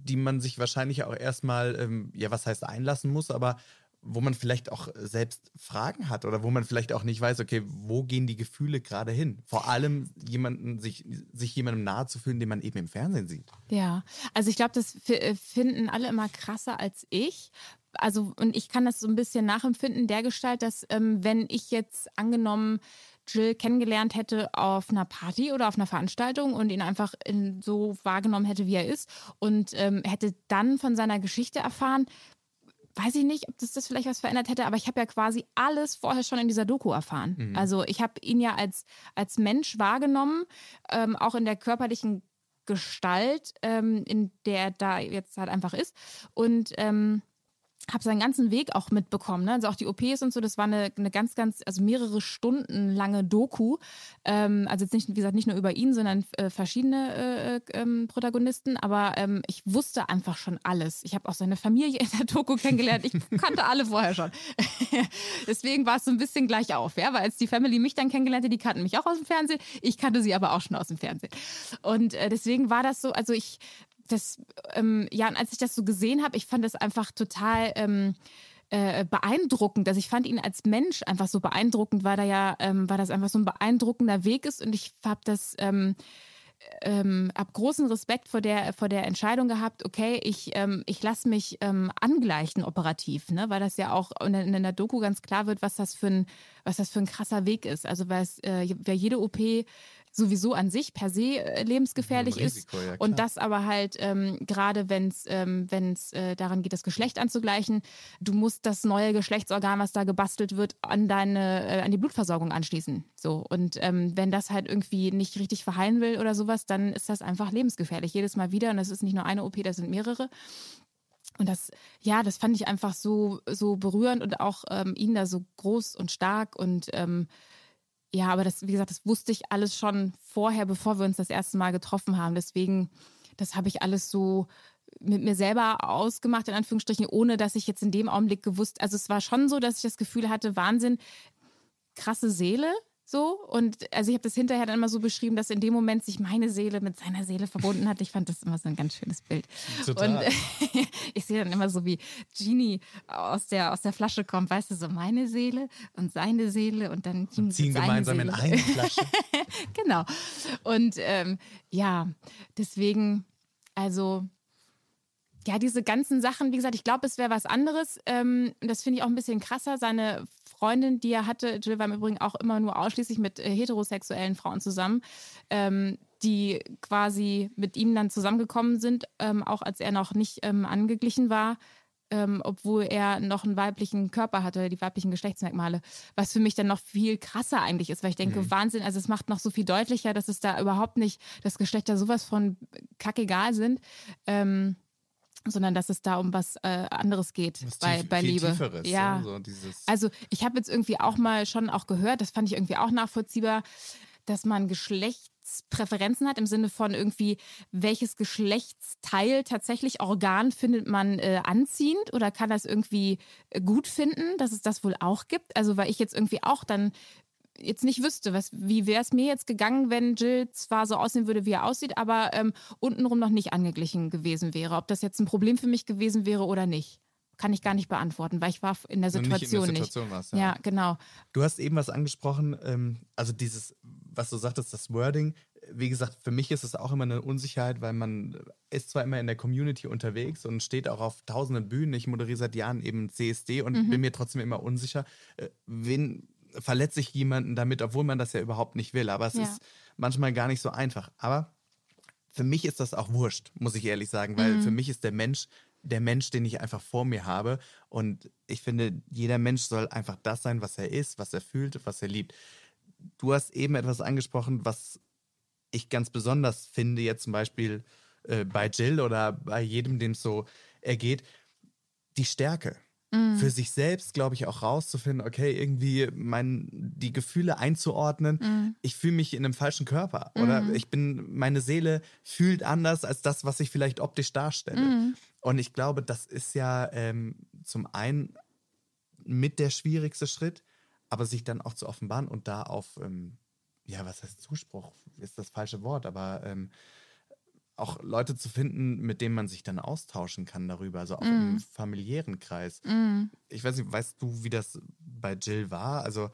die man sich wahrscheinlich auch erstmal, ähm, ja, was heißt einlassen muss, aber wo man vielleicht auch selbst Fragen hat oder wo man vielleicht auch nicht weiß, okay, wo gehen die Gefühle gerade hin? Vor allem jemanden, sich, sich jemandem nahe zu fühlen, den man eben im Fernsehen sieht. Ja, also ich glaube, das äh, finden alle immer krasser als ich. Also, und ich kann das so ein bisschen nachempfinden, der Gestalt, dass ähm, wenn ich jetzt angenommen Jill kennengelernt hätte auf einer Party oder auf einer Veranstaltung und ihn einfach in, so wahrgenommen hätte, wie er ist und ähm, hätte dann von seiner Geschichte erfahren, weiß ich nicht, ob das, das vielleicht was verändert hätte, aber ich habe ja quasi alles vorher schon in dieser Doku erfahren. Also ich habe ihn ja als, als Mensch wahrgenommen, ähm, auch in der körperlichen Gestalt, ähm, in der er da jetzt halt einfach ist. Und ähm, habe seinen ganzen Weg auch mitbekommen. Ne? Also auch die OPs und so, das war eine, eine ganz, ganz, also mehrere Stunden lange Doku. Ähm, also jetzt nicht, wie gesagt, nicht nur über ihn, sondern äh, verschiedene äh, äh, ähm, Protagonisten. Aber ähm, ich wusste einfach schon alles. Ich habe auch seine Familie in der Doku kennengelernt. Ich kannte alle vorher schon. Deswegen war es so ein bisschen gleich auf, ja, weil als die Family mich dann kennengelernt hat, die kannten mich auch aus dem Fernsehen. Ich kannte sie aber auch schon aus dem Fernsehen. Und äh, deswegen war das so, also ich das, ähm, ja, und als ich das so gesehen habe, ich fand das einfach total ähm, äh, beeindruckend. Also ich fand ihn als Mensch einfach so beeindruckend, weil da ja, ähm, weil das einfach so ein beeindruckender Weg ist und ich habe das ähm, ähm, hab großen Respekt vor der, vor der Entscheidung gehabt, okay, ich, ähm, ich lasse mich ähm, angleichen operativ, ne? weil das ja auch in, in, der Doku ganz klar wird, was das für ein, was das für ein krasser Weg ist. Also weil äh, wer jede OP sowieso an sich per se äh, lebensgefährlich Risiko, ist. Ja, und das aber halt ähm, gerade, wenn es ähm, wenn's, äh, daran geht, das Geschlecht anzugleichen, du musst das neue Geschlechtsorgan, was da gebastelt wird, an deine, äh, an die Blutversorgung anschließen. So. Und ähm, wenn das halt irgendwie nicht richtig verheilen will oder sowas, dann ist das einfach lebensgefährlich. Jedes Mal wieder. Und das ist nicht nur eine OP, das sind mehrere. Und das, ja, das fand ich einfach so, so berührend und auch ähm, ihn da so groß und stark und ähm, ja, aber das, wie gesagt, das wusste ich alles schon vorher, bevor wir uns das erste Mal getroffen haben. Deswegen, das habe ich alles so mit mir selber ausgemacht, in Anführungsstrichen, ohne dass ich jetzt in dem Augenblick gewusst, also es war schon so, dass ich das Gefühl hatte, Wahnsinn, krasse Seele, so, und also ich habe das hinterher dann immer so beschrieben, dass in dem Moment sich meine Seele mit seiner Seele verbunden hat. Ich fand das immer so ein ganz schönes Bild. Total. Und ich sehe dann immer so, wie Genie aus der, aus der Flasche kommt, weißt du, so meine Seele und seine Seele und dann und ziehen gemeinsam Seele. in eine Flasche. genau. Und ähm, ja, deswegen, also ja, diese ganzen Sachen, wie gesagt, ich glaube, es wäre was anderes. Ähm, das finde ich auch ein bisschen krasser. Seine Freundin, die er hatte, Jill war im Übrigen auch immer nur ausschließlich mit äh, heterosexuellen Frauen zusammen, ähm, die quasi mit ihm dann zusammengekommen sind, ähm, auch als er noch nicht ähm, angeglichen war. Ähm, obwohl er noch einen weiblichen Körper hatte, die weiblichen Geschlechtsmerkmale, was für mich dann noch viel krasser eigentlich ist, weil ich denke, mhm. Wahnsinn, also es macht noch so viel deutlicher, dass es da überhaupt nicht, dass Geschlechter sowas von kackegal sind. Ähm, sondern dass es da um was äh, anderes geht was bei, tief, bei Liebe. Tieferes, ja. So also ich habe jetzt irgendwie auch mal schon auch gehört, das fand ich irgendwie auch nachvollziehbar, dass man Geschlechtspräferenzen hat im Sinne von irgendwie, welches Geschlechtsteil tatsächlich Organ findet man äh, anziehend oder kann das irgendwie äh, gut finden, dass es das wohl auch gibt. Also weil ich jetzt irgendwie auch dann jetzt nicht wüsste, was, wie wäre es mir jetzt gegangen, wenn Jill zwar so aussehen würde, wie er aussieht, aber ähm, untenrum noch nicht angeglichen gewesen wäre. Ob das jetzt ein Problem für mich gewesen wäre oder nicht. Kann ich gar nicht beantworten, weil ich war in der Situation nicht. In der Situation nicht. Warst, ja. ja. genau. Du hast eben was angesprochen, ähm, also dieses, was du sagtest, das Wording. Wie gesagt, für mich ist es auch immer eine Unsicherheit, weil man ist zwar immer in der Community unterwegs und steht auch auf tausenden Bühnen. Ich moderiere seit Jahren eben CSD und mhm. bin mir trotzdem immer unsicher, äh, wen verletze ich jemanden damit, obwohl man das ja überhaupt nicht will. Aber es ja. ist manchmal gar nicht so einfach. Aber für mich ist das auch wurscht, muss ich ehrlich sagen, weil mhm. für mich ist der Mensch der Mensch, den ich einfach vor mir habe. Und ich finde, jeder Mensch soll einfach das sein, was er ist, was er fühlt, was er liebt. Du hast eben etwas angesprochen, was ich ganz besonders finde, jetzt zum Beispiel äh, bei Jill oder bei jedem, dem es so ergeht, die Stärke mhm. für sich selbst, glaube ich, auch rauszufinden, okay, irgendwie mein, die Gefühle einzuordnen. Mhm. Ich fühle mich in einem falschen Körper oder mhm. ich bin, meine Seele fühlt anders als das, was ich vielleicht optisch darstelle. Mhm. Und ich glaube, das ist ja ähm, zum einen mit der schwierigste Schritt, aber sich dann auch zu offenbaren und da auf, ähm, ja, was heißt Zuspruch, ist das falsche Wort, aber ähm, auch Leute zu finden, mit denen man sich dann austauschen kann darüber, also auch mm. im familiären Kreis. Mm. Ich weiß nicht, weißt du, wie das bei Jill war? Also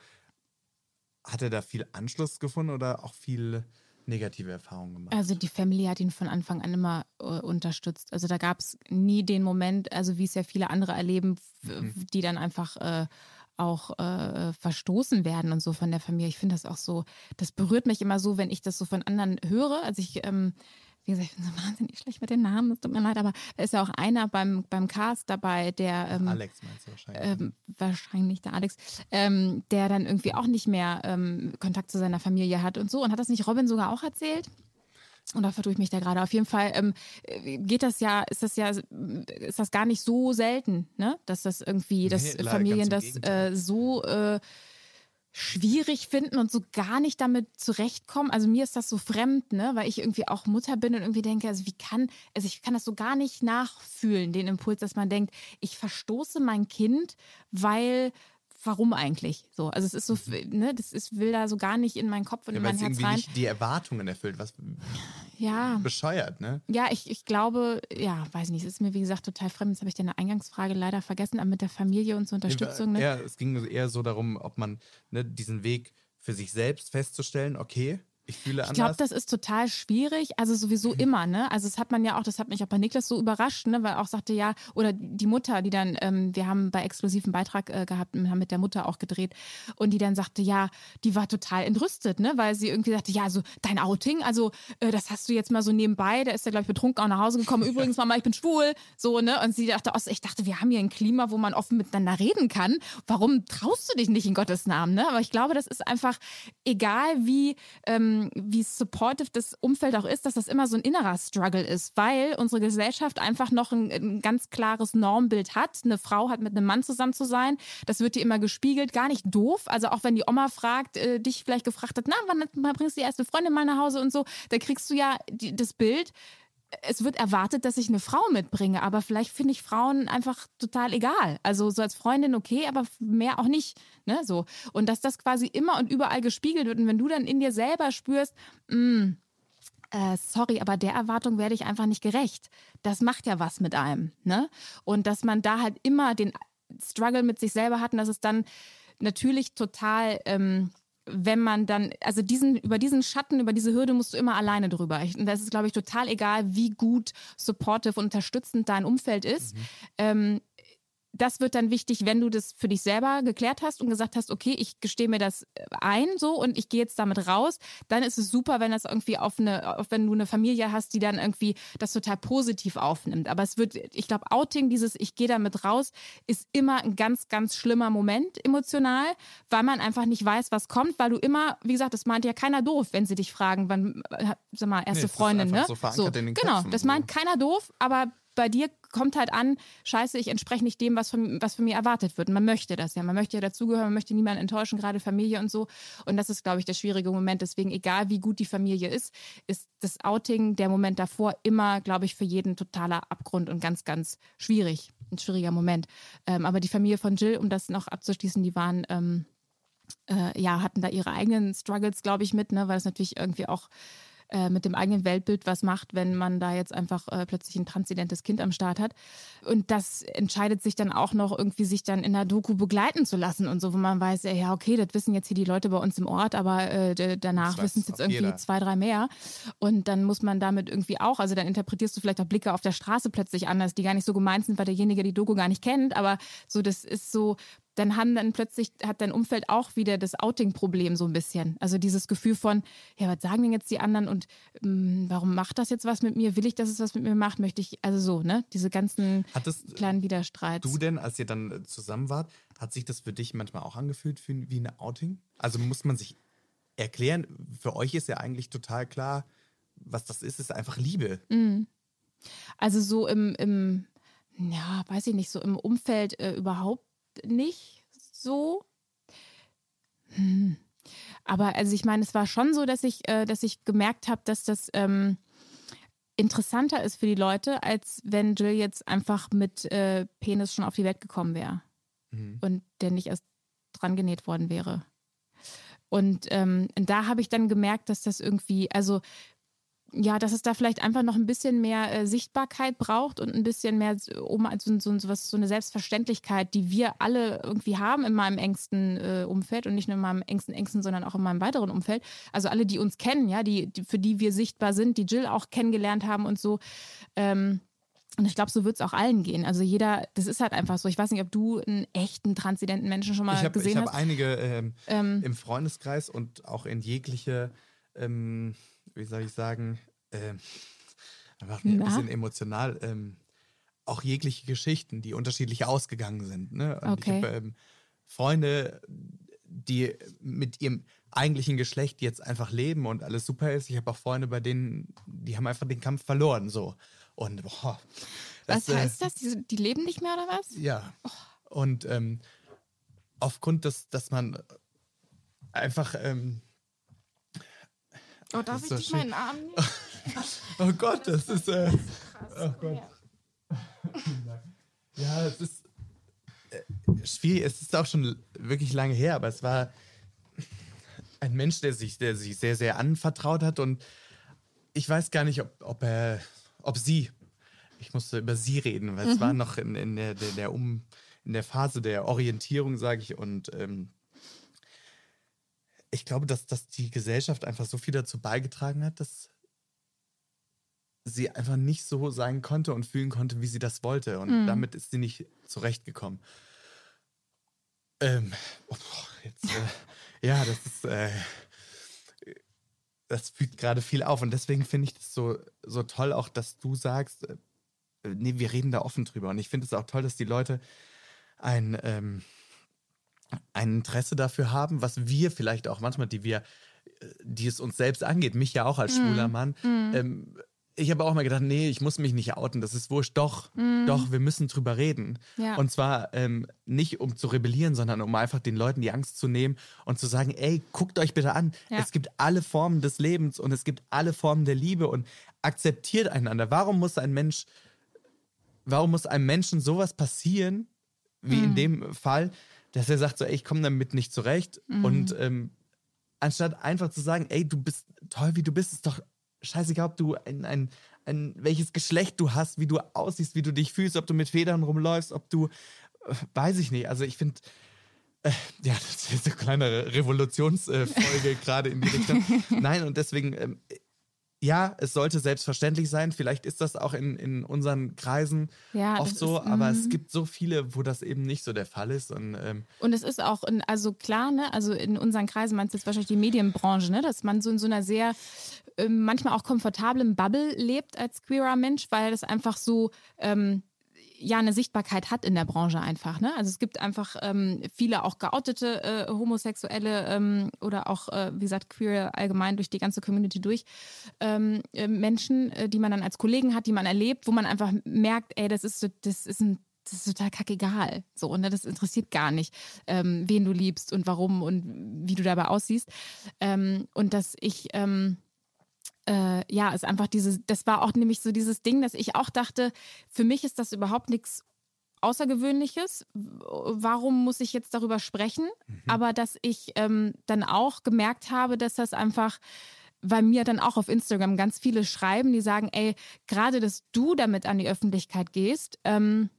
hat er da viel Anschluss gefunden oder auch viel negative Erfahrungen gemacht? Also die Family hat ihn von Anfang an immer äh, unterstützt. Also da gab es nie den Moment, also wie es ja viele andere erleben, mhm. die dann einfach äh, auch äh, verstoßen werden und so von der Familie. Ich finde das auch so, das berührt mich immer so, wenn ich das so von anderen höre. Also ich ähm, wie gesagt, ich bin so wahnsinnig schlecht mit den Namen, es tut mir leid, aber da ist ja auch einer beim, beim Cast dabei, der. Ähm, Alex meinst du wahrscheinlich. Ähm, wahrscheinlich der Alex, ähm, der dann irgendwie auch nicht mehr ähm, Kontakt zu seiner Familie hat und so. Und hat das nicht Robin sogar auch erzählt? Oder vertue ich mich da gerade? Auf jeden Fall ähm, geht das ja, ist das ja, ist das gar nicht so selten, ne? Dass das irgendwie, dass Nee, Familien das äh, so äh, schwierig finden und so gar nicht damit zurechtkommen. Also mir ist das so fremd, ne, weil ich irgendwie auch Mutter bin und irgendwie denke, also wie kann, also ich kann das so gar nicht nachfühlen, den Impuls, dass man denkt, ich verstoße mein Kind, weil warum eigentlich? So, also es ist so, ne, das ist, will da so gar nicht in meinen Kopf und Ja, in mein Herz rein. nicht die Erwartungen erfüllt, was Ja. bescheuert, ne? Ja, ich, ich glaube, ja, weiß nicht, es ist mir wie gesagt total fremd. Jetzt habe ich deine Eingangsfrage leider vergessen, aber mit der Familie und so Unterstützung. Ne? Ja, es ging eher so darum, ob man ne, diesen Weg für sich selbst festzustellen, okay, ich fühle Ich glaube, anders. das ist total schwierig. Also sowieso Mhm. immer, ne? Also das hat man ja auch, das hat mich auch bei Niklas so überrascht, ne? Weil auch sagte, ja, oder die Mutter, die dann, ähm, wir haben bei exklusiven Beitrag äh, gehabt, und haben mit der Mutter auch gedreht und die dann sagte, ja, die war total entrüstet, ne? Weil sie irgendwie sagte, ja, also dein Outing, also äh, das hast du jetzt mal so nebenbei, der ist ja, glaube ich, betrunken auch nach Hause gekommen. Übrigens, Mama, ich bin schwul, so, ne? Und sie dachte, oh, ich dachte, wir haben hier ein Klima, wo man offen miteinander reden kann. Warum traust du dich nicht in Gottes Namen, ne? Aber ich glaube, das ist einfach, egal wie, ähm, wie supportive das Umfeld auch ist, dass das immer so ein innerer Struggle ist, weil unsere Gesellschaft einfach noch ein, ein ganz klares Normbild hat. Eine Frau hat mit einem Mann zusammen zu sein. Das wird dir immer gespiegelt. Gar nicht doof. Also auch wenn die Oma fragt, äh, dich vielleicht gefragt hat, na, wann, wann bringst du die erste Freundin mal nach Hause und so, da kriegst du ja die, das Bild, es wird erwartet, dass ich eine Frau mitbringe, aber vielleicht finde ich Frauen einfach total egal. Also so als Freundin okay, aber mehr auch nicht. Ne, so. Und dass das quasi immer und überall gespiegelt wird. Und wenn du dann in dir selber spürst, mh, äh, sorry, aber der Erwartung werde ich einfach nicht gerecht. Das macht ja was mit einem. Ne? Und dass man da halt immer den Struggle mit sich selber hat und dass es dann natürlich total. Ähm, wenn man dann, also diesen, über diesen Schatten, über diese Hürde musst du immer alleine drüber. Ich, und das ist, glaube ich, total egal, wie gut supportive und unterstützend dein Umfeld ist. Ähm, das wird dann wichtig, wenn du das für dich selber geklärt hast und gesagt hast, okay, ich gestehe mir das ein so und ich gehe jetzt damit raus, dann ist es super, wenn das irgendwie auf eine, auf, wenn du eine Familie hast, die dann irgendwie das total positiv aufnimmt. Aber es wird, ich glaube, Outing, dieses Ich gehe damit raus, ist immer ein ganz, ganz schlimmer Moment emotional, weil man einfach nicht weiß, was kommt, weil du immer, wie gesagt, das meint ja keiner doof, wenn sie dich fragen, wann, äh, sag mal, erste Nee, Freundin, ne? so genau, Köpfen, das so. meint keiner doof, aber bei dir kommt halt an, scheiße, ich entspreche nicht dem, was von, was von mir erwartet wird. Und man möchte das ja. Man möchte ja dazugehören, man möchte niemanden enttäuschen, gerade Familie und so. Und das ist, glaube ich, der schwierige Moment. Deswegen, egal wie gut die Familie ist, ist das Outing, der Moment davor, immer, glaube ich, für jeden totaler Abgrund und ganz, ganz schwierig. Ein schwieriger Moment. Ähm, aber die Familie von Jill, um das noch abzuschließen, die waren, ähm, äh, ja, hatten da ihre eigenen Struggles, glaube ich, mit, ne, weil es natürlich irgendwie auch äh, mit dem eigenen Weltbild was macht, wenn man da jetzt einfach äh, plötzlich ein transidentes Kind am Start hat. Und das entscheidet sich dann auch noch irgendwie, sich dann in der Doku begleiten zu lassen und so, wo man weiß, ja, okay, das wissen jetzt hier die Leute bei uns im Ort, aber äh, danach wissen es jetzt irgendwie jeder. zwei, drei mehr. Und dann muss man damit irgendwie auch, also dann interpretierst du vielleicht auch Blicke auf der Straße plötzlich anders, die gar nicht so gemeint sind, weil derjenige die Doku gar nicht kennt, aber so, das ist so, dann haben dann plötzlich, hat dein Umfeld auch wieder das Outing-Problem so ein bisschen. Also dieses Gefühl von, ja, was sagen denn jetzt die anderen und ähm, warum macht das jetzt was mit mir? Will ich, dass es was mit mir macht? Möchte ich, also so, ne? Diese ganzen Hattest kleinen Widerstreits. du denn, als ihr dann äh, zusammen wart, hat sich das für dich manchmal auch angefühlt für, wie eine Outing? Also muss man sich erklären, für euch ist ja eigentlich total klar, was das ist, ist einfach Liebe. Also so im, im, ja, weiß ich nicht, so im Umfeld äh, überhaupt nicht so. Hm. Aber also ich meine, es war schon so, dass ich, äh, dass ich gemerkt habe, dass das ähm, interessanter ist für die Leute, als wenn Jill jetzt einfach mit äh, Penis schon auf die Welt gekommen wäre Mhm. und der nicht erst dran genäht worden wäre. Und ähm, da habe ich dann gemerkt, dass das irgendwie, also ja, dass es da vielleicht einfach noch ein bisschen mehr äh, Sichtbarkeit braucht und ein bisschen mehr um so, so, so, was, so eine Selbstverständlichkeit, die wir alle irgendwie haben in meinem engsten äh, Umfeld und nicht nur in meinem engsten engsten, sondern auch in meinem weiteren Umfeld. Also alle, die uns kennen, ja, die, die für die wir sichtbar sind, die Jill auch kennengelernt haben und so. Ähm, und ich glaube, so wird es auch allen gehen. Also jeder, das ist halt einfach so. Ich weiß nicht, ob du einen echten transidenten Menschen schon mal ich habe gesehen hab hast. einige ähm, Ähm, im Freundeskreis und auch in jegliche, ähm, wie soll ich sagen, ähm, mir ein bisschen emotional, ähm, auch jegliche Geschichten, die unterschiedlich ausgegangen sind. Ne? Und Okay. ich habe ähm, Freunde, die mit ihrem eigentlichen Geschlecht jetzt einfach leben und alles super ist. Ich habe auch Freunde, bei denen, die haben einfach den Kampf verloren, so. Und boah, das, was äh, heißt das? Die, die, leben nicht mehr oder was? Ja. Oh. Und ähm, aufgrund des, dass man einfach. Ähm, oh, darf ich dich meinen Arm nehmen? oh Gott, das ist. Äh, oh Gott. Ja, es ist äh, schwierig. Es ist auch schon wirklich lange her, aber es war ein Mensch, der sich, der sich sehr, sehr anvertraut hat und ich weiß gar nicht, ob, ob er, ob sie, ich musste über sie reden, weil mhm. es war noch in, in, der, der, der, um, in der Phase der Orientierung, sage ich, und ähm, ich glaube, dass, dass die Gesellschaft einfach so viel dazu beigetragen hat, dass sie einfach nicht so sein konnte und fühlen konnte, wie sie das wollte. Und mhm. damit ist sie nicht zurechtgekommen. Ähm, oh, jetzt, äh, ja, das ist, äh, das fügt gerade viel auf. Und deswegen finde ich das so, so toll, auch dass du sagst, äh, nee, wir reden da offen drüber. Und ich finde es auch toll, dass die Leute ein, ähm, ein Interesse dafür haben, was wir vielleicht auch manchmal, die wir, die es uns selbst angeht, mich ja auch als mhm. schwuler Mann, mhm. ähm, ich habe auch mal gedacht, nee, ich muss mich nicht outen, das ist wurscht. Doch, mm. doch, wir müssen drüber reden. Ja. Und zwar ähm, nicht um zu rebellieren, sondern um einfach den Leuten die Angst zu nehmen und zu sagen, ey, guckt euch bitte an. Ja. Es gibt alle Formen des Lebens und es gibt alle Formen der Liebe und akzeptiert einander. Warum muss ein Mensch, warum muss einem Menschen sowas passieren, wie mm. in dem Fall, dass er sagt so, ey, ich komme damit nicht zurecht mm. und ähm, anstatt einfach zu sagen, ey, du bist toll, wie du bist, ist doch scheißegal, ob du ein, ein, ein, welches Geschlecht du hast, wie du aussiehst, wie du dich fühlst, ob du mit Federn rumläufst, ob du, äh, weiß ich nicht. Also ich finde, äh, ja, das ist eine kleine Revolutionsfolge äh, gerade in die Richtung. Nein, und deswegen, ähm, ja, es sollte selbstverständlich sein. Vielleicht ist das auch in, in unseren Kreisen ja, oft so, ist, aber es mhm. gibt so viele, wo das eben nicht so der Fall ist. Und, ähm, und es ist auch, in, also klar, ne, also in unseren Kreisen meinst du jetzt wahrscheinlich die Medienbranche, ne, dass man so in so einer sehr äh, manchmal auch komfortablen Bubble lebt als queerer Mensch, weil das einfach so ähm, ja eine Sichtbarkeit hat in der Branche einfach. Ne? Also es gibt einfach ähm, viele auch geoutete äh, Homosexuelle ähm, oder auch, äh, wie gesagt, queer allgemein durch die ganze Community durch ähm, äh, Menschen, äh, die man dann als Kollegen hat, die man erlebt, wo man einfach merkt, ey, das ist das ist ein das ist total kackegal. So, ne? Das interessiert gar nicht, ähm, wen du liebst und warum und wie du dabei aussiehst. Ähm, und dass ich ähm, äh, ja, ist einfach dieses, das war auch nämlich so dieses Ding, dass ich auch dachte, für mich ist das überhaupt nichts Außergewöhnliches. Warum muss ich jetzt darüber sprechen? Mhm. Aber dass ich ähm, dann auch gemerkt habe, dass das einfach weil mir dann auch auf Instagram ganz viele schreiben, die sagen, ey, gerade dass du damit an die Öffentlichkeit gehst, ähm,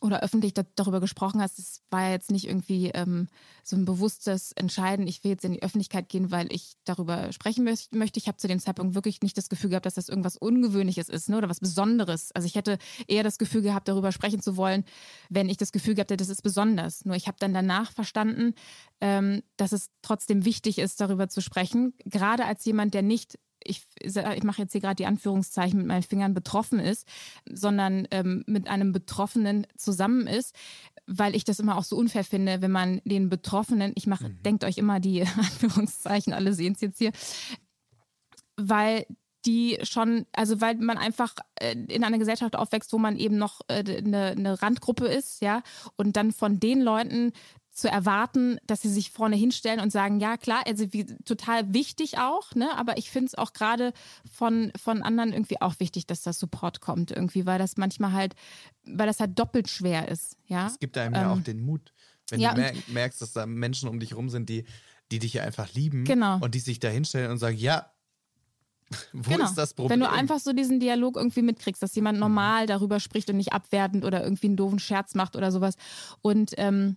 oder öffentlich da, darüber gesprochen hast, es war jetzt nicht irgendwie ähm, so ein bewusstes Entscheiden, ich will jetzt in die Öffentlichkeit gehen, weil ich darüber sprechen möchte. Ich habe zu dem Zeitpunkt wirklich nicht das Gefühl gehabt, dass das irgendwas Ungewöhnliches ist ne, oder was Besonderes. Also ich hätte eher das Gefühl gehabt, darüber sprechen zu wollen, wenn ich das Gefühl gehabt hätte, das ist besonders. Nur ich habe dann danach verstanden, ähm, dass es trotzdem wichtig ist, darüber zu sprechen, gerade als jemand, der nicht ich, ich mache jetzt hier gerade die Anführungszeichen mit meinen Fingern, betroffen ist, sondern ähm, mit einem Betroffenen zusammen ist, weil ich das immer auch so unfair finde, wenn man den Betroffenen, ich mache, mhm. denkt euch immer die Anführungszeichen, alle sehen es jetzt hier, weil die schon, also weil man einfach äh, in einer Gesellschaft aufwächst, wo man eben noch äh, eine, eine Randgruppe ist, ja, und dann von den Leuten zu erwarten, dass sie sich vorne hinstellen und sagen, ja klar, also wie, total wichtig auch, ne? Aber ich finde es auch gerade von, von anderen irgendwie auch wichtig, dass das Support kommt, irgendwie, weil das manchmal halt, weil das halt doppelt schwer ist, ja. Es gibt einem ähm, ja auch den Mut, wenn ja, du mer merkst, dass da Menschen um dich rum sind, die, die dich ja einfach lieben genau. und die sich da hinstellen und sagen, ja, wo genau. ist das Problem? Wenn du einfach so diesen Dialog irgendwie mitkriegst, dass jemand normal mhm. darüber spricht und nicht abwertend oder irgendwie einen doofen Scherz macht oder sowas. Und ähm,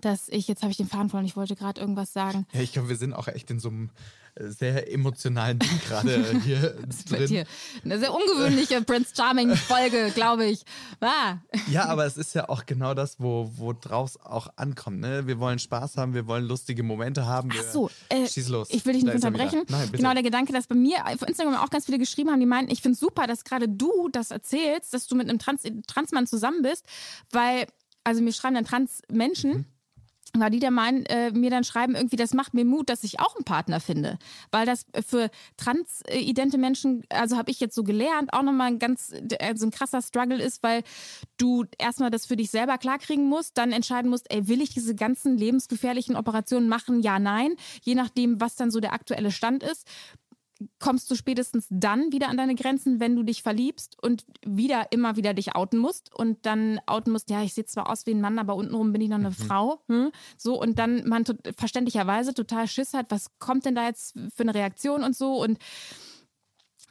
dass ich, jetzt habe ich den Faden verloren, ich wollte gerade irgendwas sagen. Ja, ich glaube, wir sind auch echt in so einem äh, sehr emotionalen Ding gerade hier drin. Hier. Eine sehr ungewöhnliche Prince Charming Folge, glaube ich. Ah. Ja, aber es ist ja auch genau das, wo, wo draus auch ankommt. Ne? Wir wollen Spaß haben, wir wollen lustige Momente haben. Ach so, äh, schieß los. Ich will dich nicht unterbrechen. Nein. Genau, der Gedanke, dass bei mir auf Instagram auch ganz viele geschrieben haben, die meinen, ich finde es super, dass gerade du das erzählst, dass du mit einem Trans Transmann zusammen bist, weil, also mir schreiben dann Transmenschen, mhm weil die da meinen, äh, mir dann schreiben, irgendwie, das macht mir Mut, dass ich auch einen Partner finde. Weil das für transidente Menschen, also habe ich jetzt so gelernt, auch nochmal ein ganz, also ein krasser Struggle ist, weil du erstmal das für dich selber klarkriegen musst, dann entscheiden musst, ey, will ich diese ganzen lebensgefährlichen Operationen machen? Ja, nein. Je nachdem, was dann so der aktuelle Stand ist kommst du spätestens dann wieder an deine Grenzen, wenn du dich verliebst und wieder immer wieder dich outen musst und dann outen musst, ja, ich sehe zwar aus wie ein Mann, aber untenrum bin ich noch eine mhm. Frau. Hm? So, und dann man verständlicherweise total Schiss hat, was kommt denn da jetzt für eine Reaktion und so und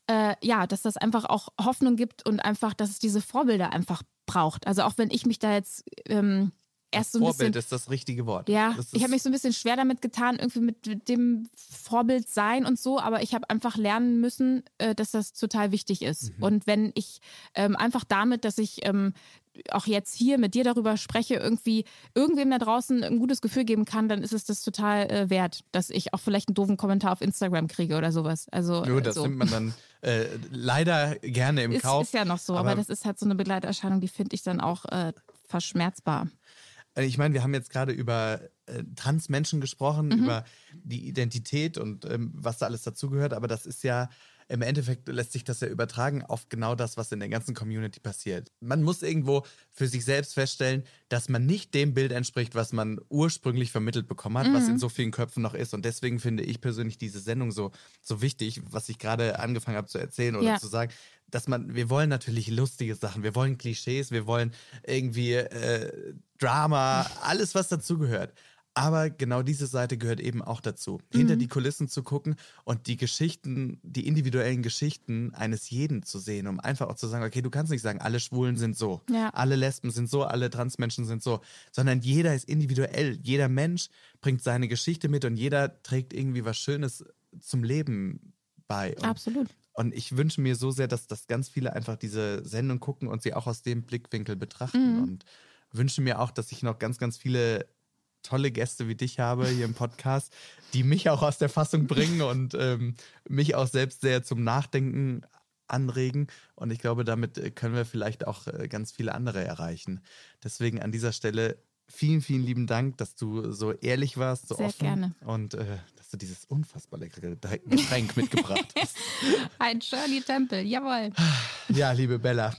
äh, ja, dass das einfach auch Hoffnung gibt und einfach, dass es diese Vorbilder einfach braucht. Also auch wenn ich mich da jetzt ähm, erst so ein Vorbild bisschen, ist das richtige Wort. Ja, ich habe mich so ein bisschen schwer damit getan, irgendwie mit dem Vorbild sein und so, aber ich habe einfach lernen müssen, äh, dass das total wichtig ist. Mhm. Und wenn ich ähm, einfach damit, dass ich ähm, auch jetzt hier mit dir darüber spreche, irgendwie irgendwem da draußen ein gutes Gefühl geben kann, dann ist es das total äh, wert, dass ich auch vielleicht einen doofen Kommentar auf Instagram kriege oder sowas. Also jo, das so. nimmt man dann äh, leider gerne im ist, Kauf. Ist ja noch so, aber, aber das ist halt so eine Begleiterscheinung, die finde ich dann auch äh, verschmerzbar. Äh, ich meine, wir haben jetzt gerade über äh, Transmenschen gesprochen, mhm. über die Identität und ähm, was da alles dazugehört, aber das ist ja im Endeffekt lässt sich das ja übertragen auf genau das, was in der ganzen Community passiert. Man muss irgendwo für sich selbst feststellen, dass man nicht dem Bild entspricht, was man ursprünglich vermittelt bekommen hat, mhm. was in so vielen Köpfen noch ist. Und deswegen finde ich persönlich diese Sendung so, so wichtig, was ich gerade angefangen habe zu erzählen oder ja. zu sagen, dass man, wir wollen natürlich lustige Sachen, wir wollen Klischees, wir wollen irgendwie äh, Drama, alles, was dazugehört. Aber genau diese Seite gehört eben auch dazu, mhm. hinter die Kulissen zu gucken und die Geschichten, die individuellen Geschichten eines jeden zu sehen, um einfach auch zu sagen, okay, du kannst nicht sagen, alle Schwulen sind so, ja. alle Lesben sind so, alle Transmenschen sind so, sondern jeder ist individuell. Jeder Mensch bringt seine Geschichte mit und jeder trägt irgendwie was Schönes zum Leben bei. Und, Absolut. Und ich wünsche mir so sehr, dass, dass ganz viele einfach diese Sendung gucken und sie auch aus dem Blickwinkel betrachten. Mhm. Und wünsche mir auch, dass ich noch ganz, ganz viele tolle Gäste wie dich habe hier im Podcast, die mich auch aus der Fassung bringen und ähm, mich auch selbst sehr zum Nachdenken anregen. Und ich glaube, damit äh, können wir vielleicht auch äh, ganz viele andere erreichen. Deswegen an dieser Stelle vielen, vielen lieben Dank, dass du so ehrlich warst, so sehr offen gerne. und äh, dass du dieses unfassbar leckere Getränk mitgebracht hast. Ein Shirley Temple, jawohl. Ja, liebe Bella,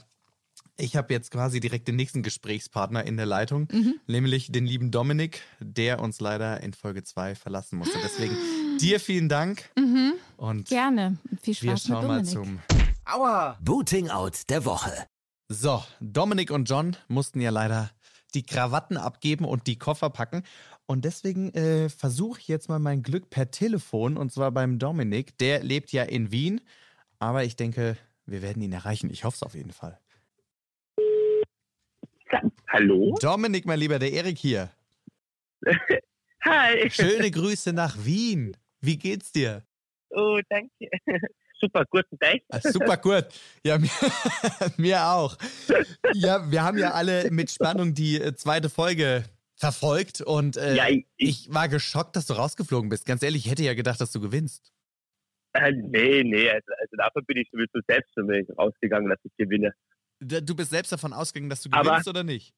ich habe jetzt quasi direkt den nächsten Gesprächspartner in der Leitung, mhm. nämlich den lieben Dominik, der uns leider in Folge 2 verlassen musste. Deswegen dir vielen Dank. Mhm. Und Gerne. Viel Spaß wir schauen mal zum Aua. Booting Out der Woche. So, Dominik und John mussten ja leider die Krawatten abgeben und die Koffer packen. Und deswegen äh, versuche ich jetzt mal mein Glück per Telefon und zwar beim Dominik. Der lebt ja in Wien, aber ich denke, wir werden ihn erreichen. Ich hoffe es auf jeden Fall. Hallo? Dominik, mein Lieber, der Erik hier. Hi. Schöne Grüße nach Wien. Wie geht's dir? Oh, danke. Super gut euch? Ah, super gut. Ja, mir, mir, auch. Ja, wir haben ja alle mit Spannung die äh, zweite Folge verfolgt und äh, ja, ich, ich, war geschockt, dass du rausgeflogen bist. Ganz ehrlich, ich hätte ja gedacht, dass du gewinnst. Äh, nee, nee, also, also dafür bin ich sowieso selbst schon rausgegangen, dass ich gewinne. Du bist selbst davon ausgegangen, dass du gewinnst Aber oder nicht?